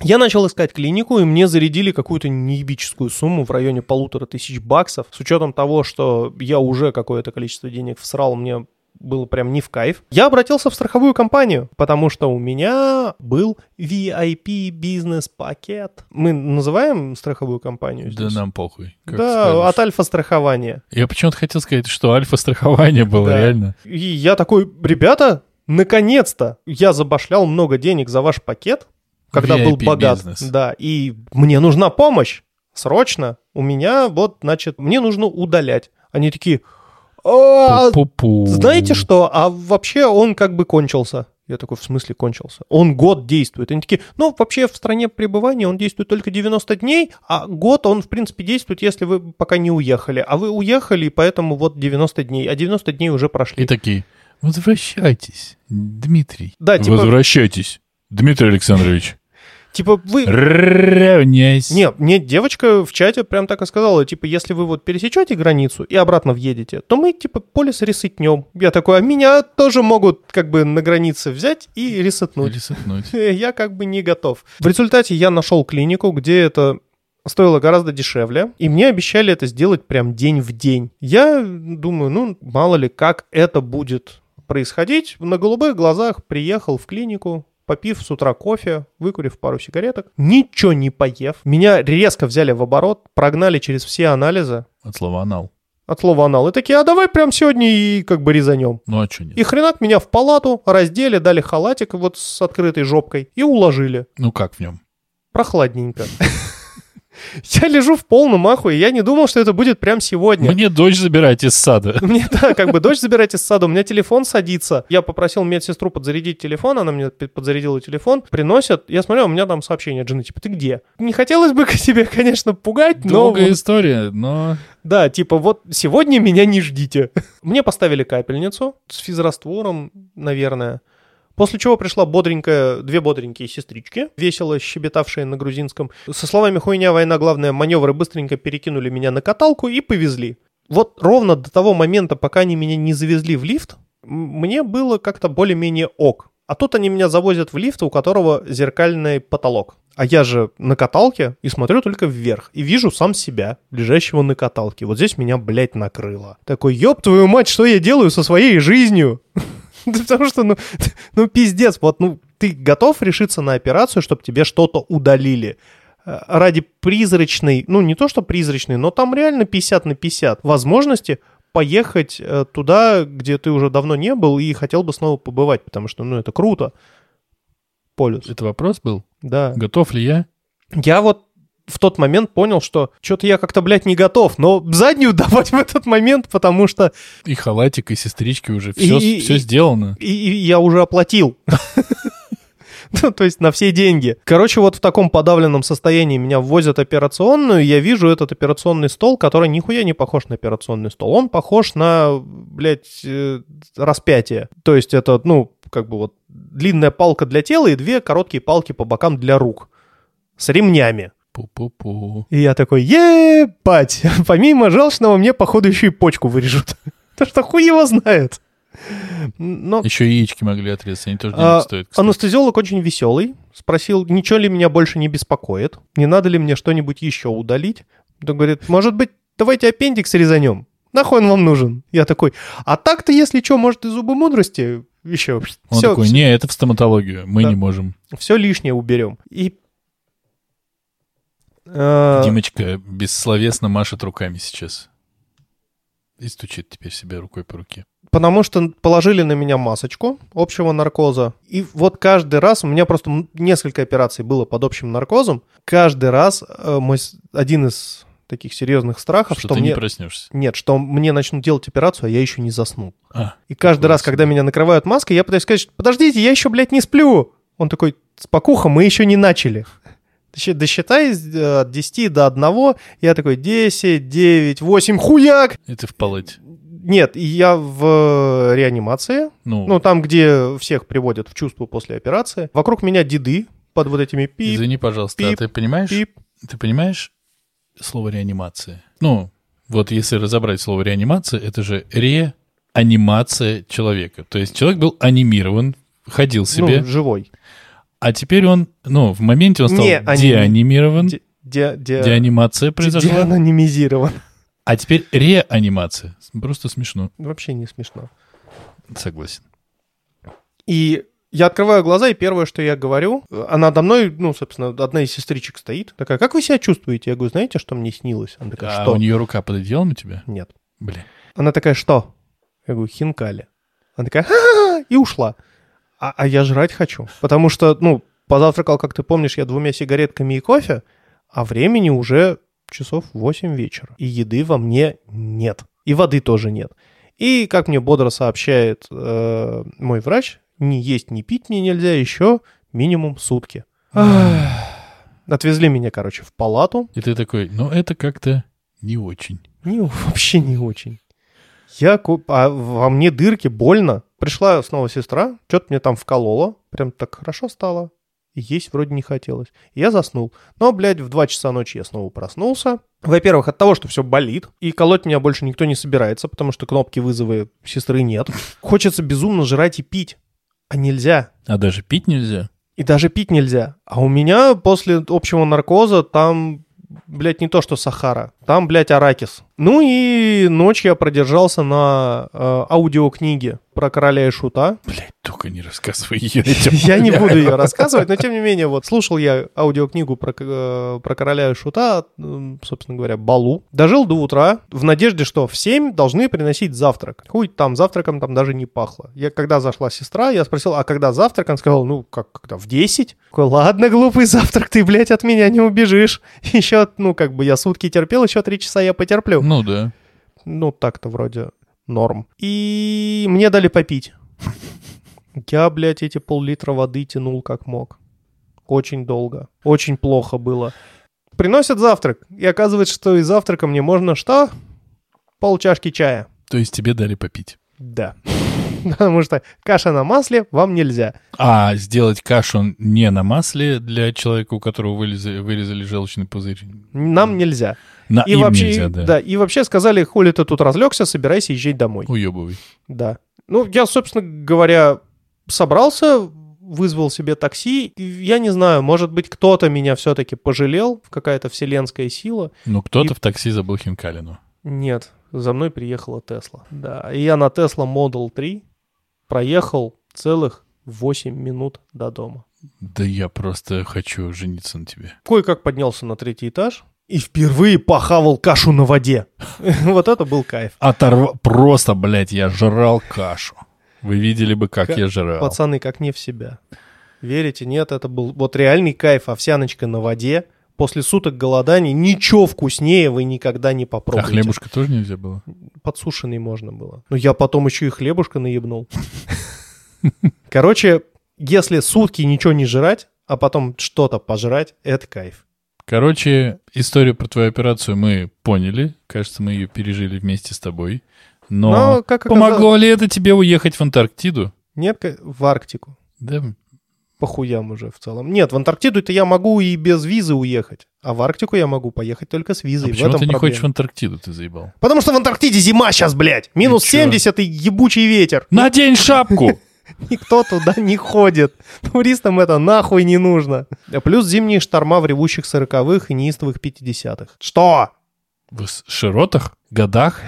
Я начал искать клинику, и мне зарядили какую-то неебическую сумму в районе полутора тысяч баксов. С учетом того, что я уже какое-то количество денег всрал, мне было прям не в кайф. Я обратился в страховую компанию, потому что у меня был VIP бизнес-пакет. Мы называем страховую компанию Да здесь? нам похуй. как Да, скажешь. от альфа-страхования. Я почему-то хотел сказать, что альфа-страхование было Да. реально. И я такой, ребята, наконец-то я забашлял много денег за ваш пакет, когда был VIP богат. бизнес. Да, и мне нужна помощь. Срочно. У меня вот, значит, мне нужно удалять. Они такие, «А, Пу-пу-пу. знаете что, а вообще он как бы кончился. Я такой, в смысле кончился? Он год действует. Они такие, ну, вообще в стране пребывания он действует только 90 дней, а год он, в принципе, действует, если вы пока не уехали. А вы уехали, поэтому вот 90 дней, а 90 дней уже прошли. И такие, возвращайтесь, Дмитрий. Да, типа- Возвращайтесь, Дмитрий Александрович. Типа вы... Равняйся. Нет, мне девочка в чате прям так и сказала, типа, если вы вот пересечете границу и обратно въедете, то мы, типа, полис ресетнем. Я такой, а меня тоже могут, как бы, на границе взять и ресетнуть. Или сыпнуть. Я как бы не готов. В результате я нашел клинику, где это стоило гораздо дешевле, и мне обещали это сделать прям день в день. Я думаю, ну, мало ли, как это будет происходить. На голубых глазах приехал в клинику, попив с утра кофе, выкурив пару сигареток, ничего не поев. Меня резко взяли в оборот, прогнали через все анализы От слова анал. от слова анал. И такие, а давай прям сегодня и как бы резанем. Ну а что нет? И хренак меня в палату раздели, дали халатик вот с открытой жопкой и уложили. Ну как в нем? Прохладненько. Я лежу в полном ахуе, я не думал, что это будет прям сегодня. Мне дочь забирать из сада. Мне, да, как бы дочь забирать из сада, у меня телефон садится. Я попросил медсестру подзарядить телефон, она мне подзарядила телефон, приносят. Я смотрю, у меня там сообщение от жены, типа, ты где? Не хотелось бы тебе, конечно, пугать, но... Долгая история, но... Да, типа, вот сегодня меня не ждите. Мне поставили капельницу с физраствором, наверное. После чего пришла бодренькая, две бодренькие сестрички, весело щебетавшие на грузинском. Со словами «хуйня, война, главное, маневры» быстренько перекинули меня на каталку и повезли. Вот ровно до того момента, пока они меня не завезли в лифт, мне было как-то более-менее ок. А тут они меня завозят в лифт, у которого зеркальный потолок. А я же на каталке и смотрю только вверх. И вижу сам себя, лежащего на каталке. Вот здесь меня, блядь, накрыло. Такой, ёб твою мать, что я делаю со своей жизнью? Потому что, ну, ну, пиздец, вот, ну, ты готов решиться на операцию, чтобы тебе что-то удалили? Э, Ради призрачной, ну, не то что призрачной, но там реально 50 на 50 возможности поехать э, туда, где ты уже давно не был и хотел бы снова побывать, потому что, ну, это круто. Полюс, Это вопрос был? да. Готов ли я? Я вот в тот момент понял, что что-то я как-то, блядь, не готов, но заднюю давать в этот момент, потому что И халатик, и сестрички уже. Все, И- все и- сделано. и, и я уже оплатил. Ну, то есть на все деньги. Короче, вот в таком подавленном состоянии меня ввозят операционную, я вижу этот операционный стол, который нихуя не похож на операционный стол. Он похож на, блядь, э, распятие. То есть это, ну, как бы вот длинная палка для тела и две короткие палки по бокам для рук. С ремнями. Пу-пу-пу. И я такой, ебать, помимо желчного мне, походу, еще и почку вырежут. Потому что хуй его знает. Но Еще яички могли отрезать, они тоже А, денег стоят. кстати. анестезиолог очень веселый. Спросил, ничего ли меня больше не беспокоит, не надо ли мне что-нибудь еще удалить. Он говорит, может быть, давайте аппендикс резанем. Нахуй он вам нужен? Я такой, а так-то, если что, может, и зубы мудрости еще. Он все, такой, не, это в стоматологию, мы Да. не можем. все лишнее уберем. И... э, Димочка бессловесно машет руками сейчас. И стучит теперь себе рукой по руке. Потому что положили на меня масочку общего наркоза. И вот каждый раз, у меня просто несколько операций было под общим наркозом. Каждый раз э, мой один из таких серьезных страхов, что что, ты мне... не проснешься. Нет, что мне начнут делать операцию, а я еще не заснул. А, И каждый раз, когда меня накрывают маской, я пытаюсь сказать, подождите, я еще, блядь, не сплю. Он такой, спокуха, мы еще не начали. Досчи- Досчитай э, от 10 до 1. Я такой, 10, 9, 8, хуяк! это в палате. Нет, и я в э, реанимации, Ну, ну, там, где всех приводят в чувство после операции. Вокруг меня деды под вот этими пип, извини, пожалуйста, а пип, ты понимаешь, пип. ты понимаешь слово реанимация? Ну, вот если разобрать слово реанимация, это же реанимация человека. То есть человек был анимирован, ходил себе, Ну, живой. А теперь он, ну, в моменте он стал Не аними- деанимирован, Де- де- де- деанимация произошла, деанонимизирован. а теперь реанимация. Просто смешно. Вообще не смешно. Согласен. И я открываю глаза, и первое, что я говорю, а надо мной, ну, собственно, одна из сестричек стоит. Такая, как вы себя чувствуете? Я говорю, знаете, что мне снилось? Она такая, А что? у нее рука под одеялом у тебя? Нет. Блин. Она такая, что? Я говорю, хинкали. Она такая, и ушла. А, а я жрать хочу. Потому что, ну, позавтракал, как ты помнишь, я двумя сигаретками и кофе, а времени уже часов 8 вечера. И еды во мне нет. И воды тоже нет. И, как мне бодро сообщает э, мой врач, ни есть, ни пить мне нельзя еще минимум сутки. Отвезли меня, короче, в палату. И ты такой, ну это как-то не очень. Не, вообще не очень. Я, а во мне дырки, больно. Пришла снова сестра, что-то мне там вколола. Прям так хорошо стало. И есть вроде не хотелось. И я заснул. Но, блядь, в 2 часа ночи я снова проснулся. Во-первых, от того, что все болит. И колоть меня больше никто не собирается, потому что кнопки вызова сестры нет. Хочется безумно жрать и пить. А нельзя. А даже пить нельзя? И даже пить нельзя. А у меня после общего наркоза там, блядь, не то что Сахара. Там, блядь, Аракис. Ну и ночь я продержался на э, аудиокниге про короля и шута. Блять, только не рассказывай ее. Я не буду ее рассказывать, но тем не менее, вот слушал я аудиокнигу про, э, про короля и шута, собственно говоря, Балу. Дожил до утра в надежде, что в 7 должны приносить завтрак. Хуй там завтраком там даже не пахло. Я когда зашла сестра, я спросил, а когда завтрак? Он сказал, ну, как, когда, в 10? Такой, ладно, глупый завтрак, ты, блядь, от меня не убежишь. Еще, ну, как бы я сутки терпел, еще 3 часа я потерплю. Ну да. Ну, так-то вроде норм. И мне дали попить. Я, блядь, эти пол-литра воды тянул как мог. Очень долго. Очень плохо было. Приносят завтрак. И оказывается, что из завтрака мне можно что? Полчашки чая. То есть тебе дали попить. Да. Потому что каша на масле вам нельзя. А сделать кашу не на масле для человека, у которого вылезали, вырезали желчный пузырь. Нам нельзя. На И вообще, нельзя, да. да, и вообще сказали, хули ты тут разлегся, собирайся езжать домой. Уебывай. Да. Ну, я, собственно говоря, собрался, вызвал себе такси. Я не знаю, может быть, кто-то меня все-таки пожалел, какая-то вселенская сила. Ну, кто-то И- в такси забыл хинкалину. Нет, за мной приехала Тесла. Да, и я на Tesla Model 3 проехал целых 8 минут до дома. Да я просто хочу жениться на тебе. Кое-как поднялся на третий этаж и впервые похавал кашу на воде. Вот это был кайф. Оторва... Просто, блядь, я жрал кашу. Вы видели бы, как Ка- я жрал. Пацаны, как не в себя. Верите, нет, это был вот реальный кайф, овсяночка на воде. После суток голодания ничего вкуснее вы никогда не А попробуете. хлебушка тоже нельзя было? Подсушенный можно было. Ну, я потом еще и хлебушка наебнул. Короче, если сутки ничего не жрать, а потом что-то пожрать, это кайф. Короче, историю про твою операцию мы поняли. Кажется, мы ее пережили вместе с тобой. Но, Но, как оказалось- помогло ли это тебе уехать в Антарктиду? Нет, в Арктику. Да, по хуям уже в целом. Нет, в Антарктиду-то я могу и без визы уехать. А в Арктику я могу поехать только с А визой. В почему ты не проблема. хочешь в Антарктиду, ты заебал? Потому что в Антарктиде зима сейчас, блядь. Минус чё? 70 и ебучий ветер. Надень шапку! Никто туда не ходит. Туристам это нахуй не нужно. А Плюс зимние шторма в ревущих сороковых и неистовых 50-х. Что? В широтах? Годах?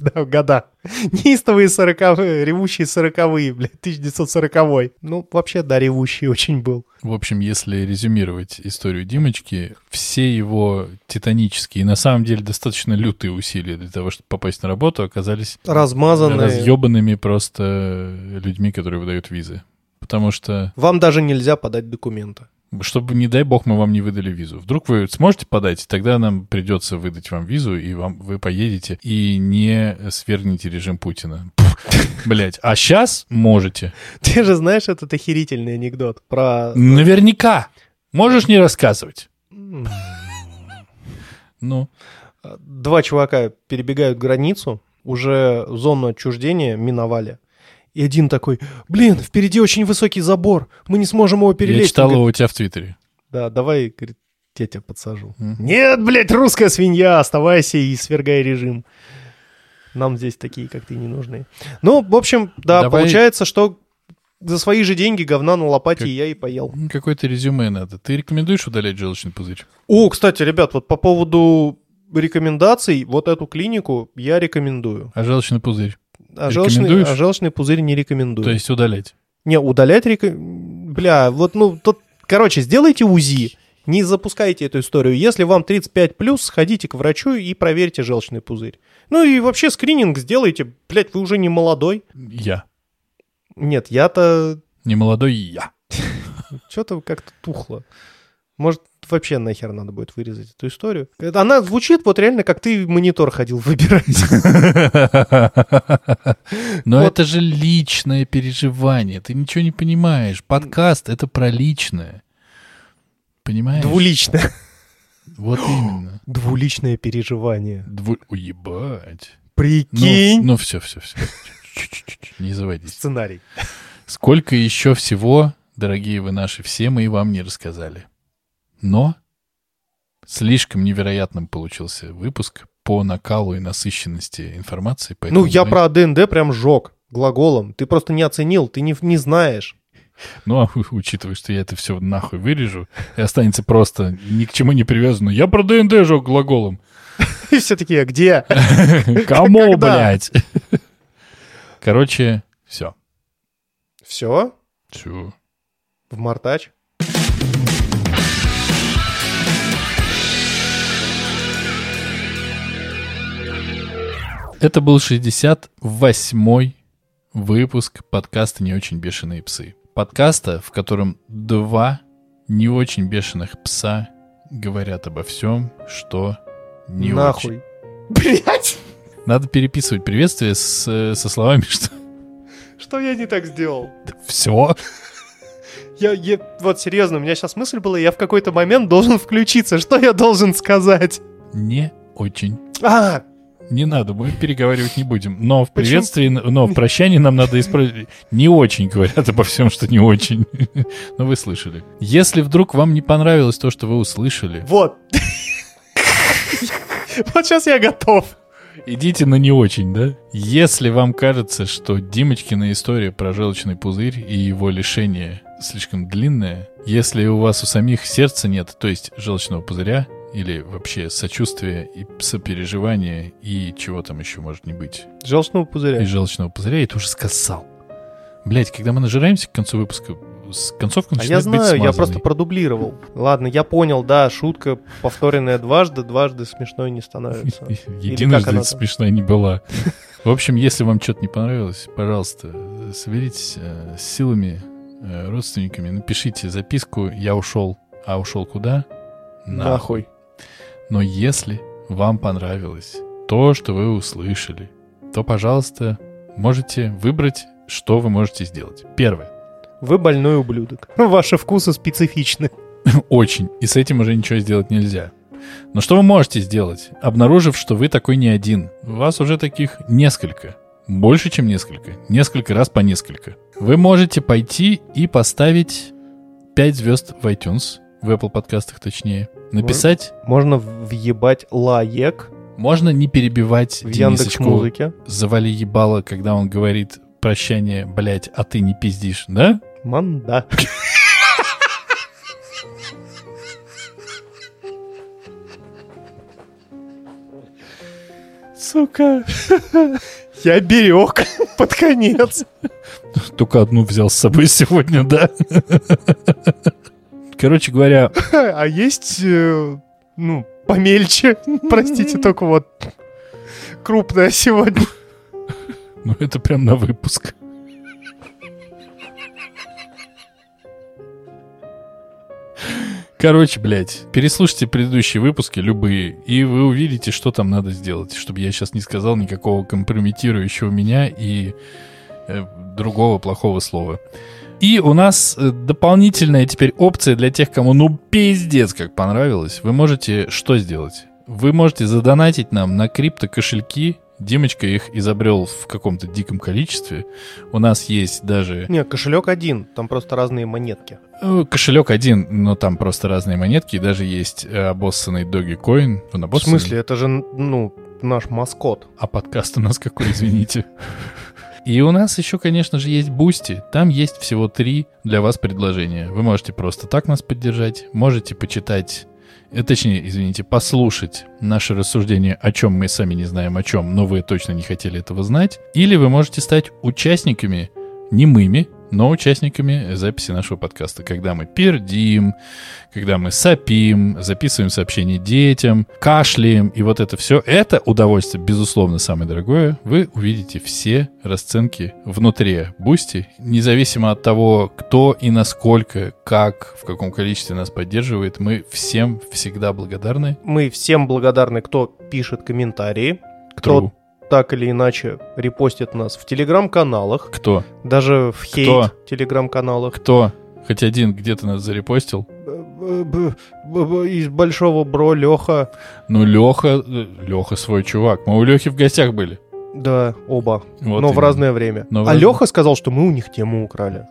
Да, года. Неистовые сороковые, ревущие сороковые, блядь, 1940 Ну, вообще, да, ревущий очень был. В общем, если резюмировать историю Димочки, все его титанические на самом деле достаточно лютые усилия для того, чтобы попасть на работу, оказались Размазанные. разъебанными просто людьми, которые выдают визы. Потому что, Вам даже нельзя подать документы. Чтобы, не дай бог, мы вам не выдали визу. Вдруг вы сможете подать, тогда нам придется выдать вам визу, и вам, вы поедете и не свергнете режим Путина. Блять, а сейчас можете. Ты же знаешь этот охерительный анекдот про... Наверняка. Можешь не рассказывать. Ну, Два чувака перебегают границу, уже зону отчуждения миновали. И один такой, блин, впереди очень высокий забор, мы не сможем его перелезть. я читал его у тебя в Твиттере. Да, давай, говорит, я тебя подсажу. Мгм. Нет, блядь, русская свинья, оставайся и свергай режим. Нам здесь такие, как ты, не нужны. Ну, в общем, да, Давай- получается, что за свои же деньги говна на лопате Как- я и поел. Какое-то резюме надо. Ты рекомендуешь удалять желчный пузырь? О, кстати, ребят, вот по поводу рекомендаций, вот эту клинику я рекомендую. А желчный пузырь? А желчный, а желчный пузырь не рекомендую. То есть удалять? Не, удалять река... Бля, вот, ну, тут... Короче, сделайте УЗИ, не запускайте эту историю. Если вам 35+, сходите к врачу и проверьте желчный пузырь. Ну и вообще скрининг сделайте. Блядь, вы уже не молодой. Я. Нет, я-то Не молодой я. что-то как-то тухло. Может, вообще нахер надо будет вырезать эту историю. Она звучит вот реально, как ты монитор ходил выбирать. Но это же личное переживание. Ты ничего не понимаешь. Подкаст — это про личное. Понимаешь? Двуличное. Вот именно. Двуличное переживание. Дву... Уебать. Ну, Прикинь. ну все, все, все. Не заводись. Сценарий. Сколько еще всего, дорогие вы наши, все мы и вам не рассказали. Но слишком невероятным получился выпуск по накалу и насыщенности информации. Ну, я мы- про ДНД прям жег глаголом. Ты просто не оценил, ты не, не знаешь. Ну, а учитывая, что я это все нахуй вырежу, и останется просто ни к чему не привязано. Я про ДНД жег глаголом. И все такие, «А где? Кому, блядь? Короче, все. Все, Все. в Мартач. Это был 68-й выпуск подкаста «Не очень бешеные псы». Подкаста, в котором два не очень бешеных пса говорят обо всем, что не очень. Нахуй. Блять! Надо переписывать приветствие с, со словами, что Что я не так сделал? все. Я, я- вот серьезно, у меня сейчас мысль была, я в какой-то момент должен включиться. Что я должен сказать? Не очень. А, Не надо, мы переговаривать не будем. Но в Почему? приветствии, но в прощании нам надо исправить. Не очень говорят обо всем, что не очень. Но вы слышали. Если вдруг вам не понравилось то, что вы услышали, вот. Вот сейчас я готов. идите на не очень, да? Если вам кажется, что Димочкина история про желчный пузырь и его лишение слишком длинная, если у вас у самих сердца нет, то есть желчного пузыря, или вообще сочувствия и сопереживания, и чего там еще может не быть, Желчного пузыря. и желчного пузыря, я это уже сказал. Блять, когда мы нажираемся к концу выпуска, с концовкой А я начинает быть знаю, я просто продублировал. Ладно, я понял, да, шутка, повторенная дважды, дважды смешной не становится. Единожды смешная не была. В общем, если вам что-то не понравилось, пожалуйста, соберитесь э, с силами, э, родственниками, напишите записку «Я ушел». А ушел куда? Нахуй. Но если вам понравилось то, что вы услышали, то, пожалуйста, можете выбрать, что вы можете сделать. Первое. Вы больной ублюдок. Ваши вкусы специфичны. Очень. И с этим уже ничего сделать нельзя. Но что вы можете сделать, обнаружив, что вы такой не один? У вас уже таких несколько. Больше, чем несколько. Несколько раз по несколько. Вы можете пойти и поставить 5 звезд в iTunes, в Apple подкастах точнее. Написать, Можно въебать лаек можно не перебивать в Яндекс Музыке. завали ебало, когда он говорит прощание, блять, а ты не пиздишь, да? Манда. Сука. Я берег под конец. Только одну взял с собой сегодня, да? Короче говоря, А есть, э, ну, помельче. Простите, только вот крупная сегодня. ну это прям на выпуск. Короче, блядь, переслушайте предыдущие выпуски, любые, и вы увидите, что там надо сделать, чтобы я сейчас не сказал никакого компрометирующего меня и э, другого плохого слова. И у нас э, дополнительная теперь опция для тех, кому ну пиздец как понравилось. Вы можете что сделать? Вы можете задонатить нам на криптокошельки. Димочка их изобрел в каком-то диком количестве. У нас есть даже Не, кошелек один, там просто разные монетки. э, кошелек один, но там просто разные монетки. И даже есть э, обоссанный Dogecoin. Он В смысле, это же, ну, наш маскот. А подкаст у нас какой, извините. И у нас еще, конечно же, есть Boosty. Там есть всего три для вас предложения. Вы можете просто так нас поддержать, можете почитать, э, точнее, извините, послушать наше рассуждение, о чем мы сами не знаем о чем, но вы точно не хотели этого знать. Или вы можете стать участниками, немыми, но участниками записи нашего подкаста, когда мы пердим, когда мы сопим, записываем сообщения детям, кашляем, и вот это все, это удовольствие, безусловно, самое дорогое. Вы увидите все расценки внутри Boosty, независимо от того, кто и насколько, как, в каком количестве нас поддерживает, мы всем всегда благодарны. Мы всем благодарны, кто пишет комментарии, кто Кто? Так или иначе репостит нас в телеграм-каналах, Кто? даже в хейт Кто? телеграм-каналах. Кто? Хоть один где-то нас зарепостил. Из большого бро Леха. Ну, Леха, Леха свой чувак. Мы у Лехи в гостях были. Да, оба. Вот но в именно. разное время. Но в а раз- Леха сказал, что мы у них тему украли.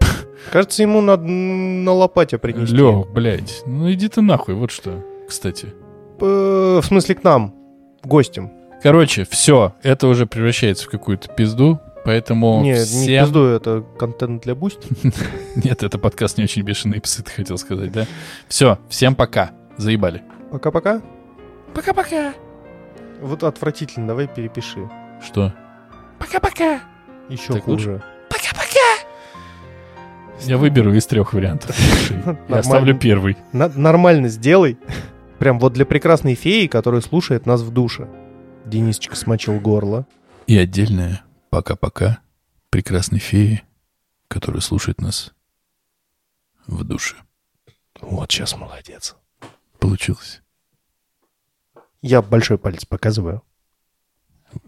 Кажется, ему надо на лопате принести. Лех, блядь, ну иди ты нахуй, вот что, кстати. Э, В смысле, к нам, гостям. Короче, все, это уже превращается в какую-то пизду, поэтому не, не всем... пизду, это контент для Boosty. Нет, это подкаст не очень бешеные псы, ты хотел сказать, да? Все, всем пока, заебали. Пока-пока. Пока-пока. Вот отвратительно, давай перепиши. Что? Пока-пока. Еще Так хуже. Я выберу из трех вариантов. Я оставлю первый. Нормально сделай. Прям вот для прекрасной феи, которая слушает нас в душе. Денисочка смочил горло. И отдельное пока-пока прекрасной феи, которая слушает нас в душе. Вот сейчас молодец. Получилось. Я большой палец показываю.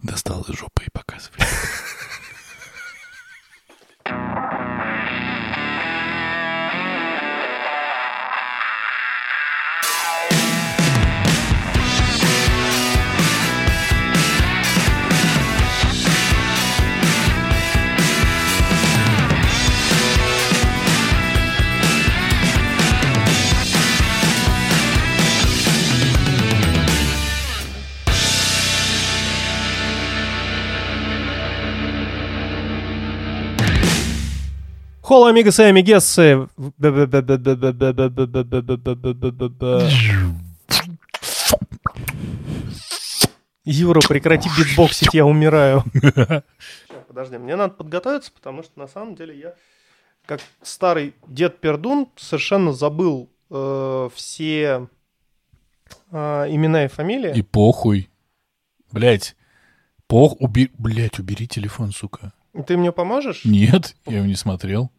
Достал из жопы и показывай. Холо, амигасы и амигессы. Юра, прекрати битбоксить, я умираю. Подожди, мне надо подготовиться, потому что на самом деле я, как старый дед Пердун, совершенно забыл э, все э, имена и фамилии. И похуй. Блять. Пох... Уби... Блять, убери телефон, сука. Ты мне поможешь? Нет, я его не смотрел.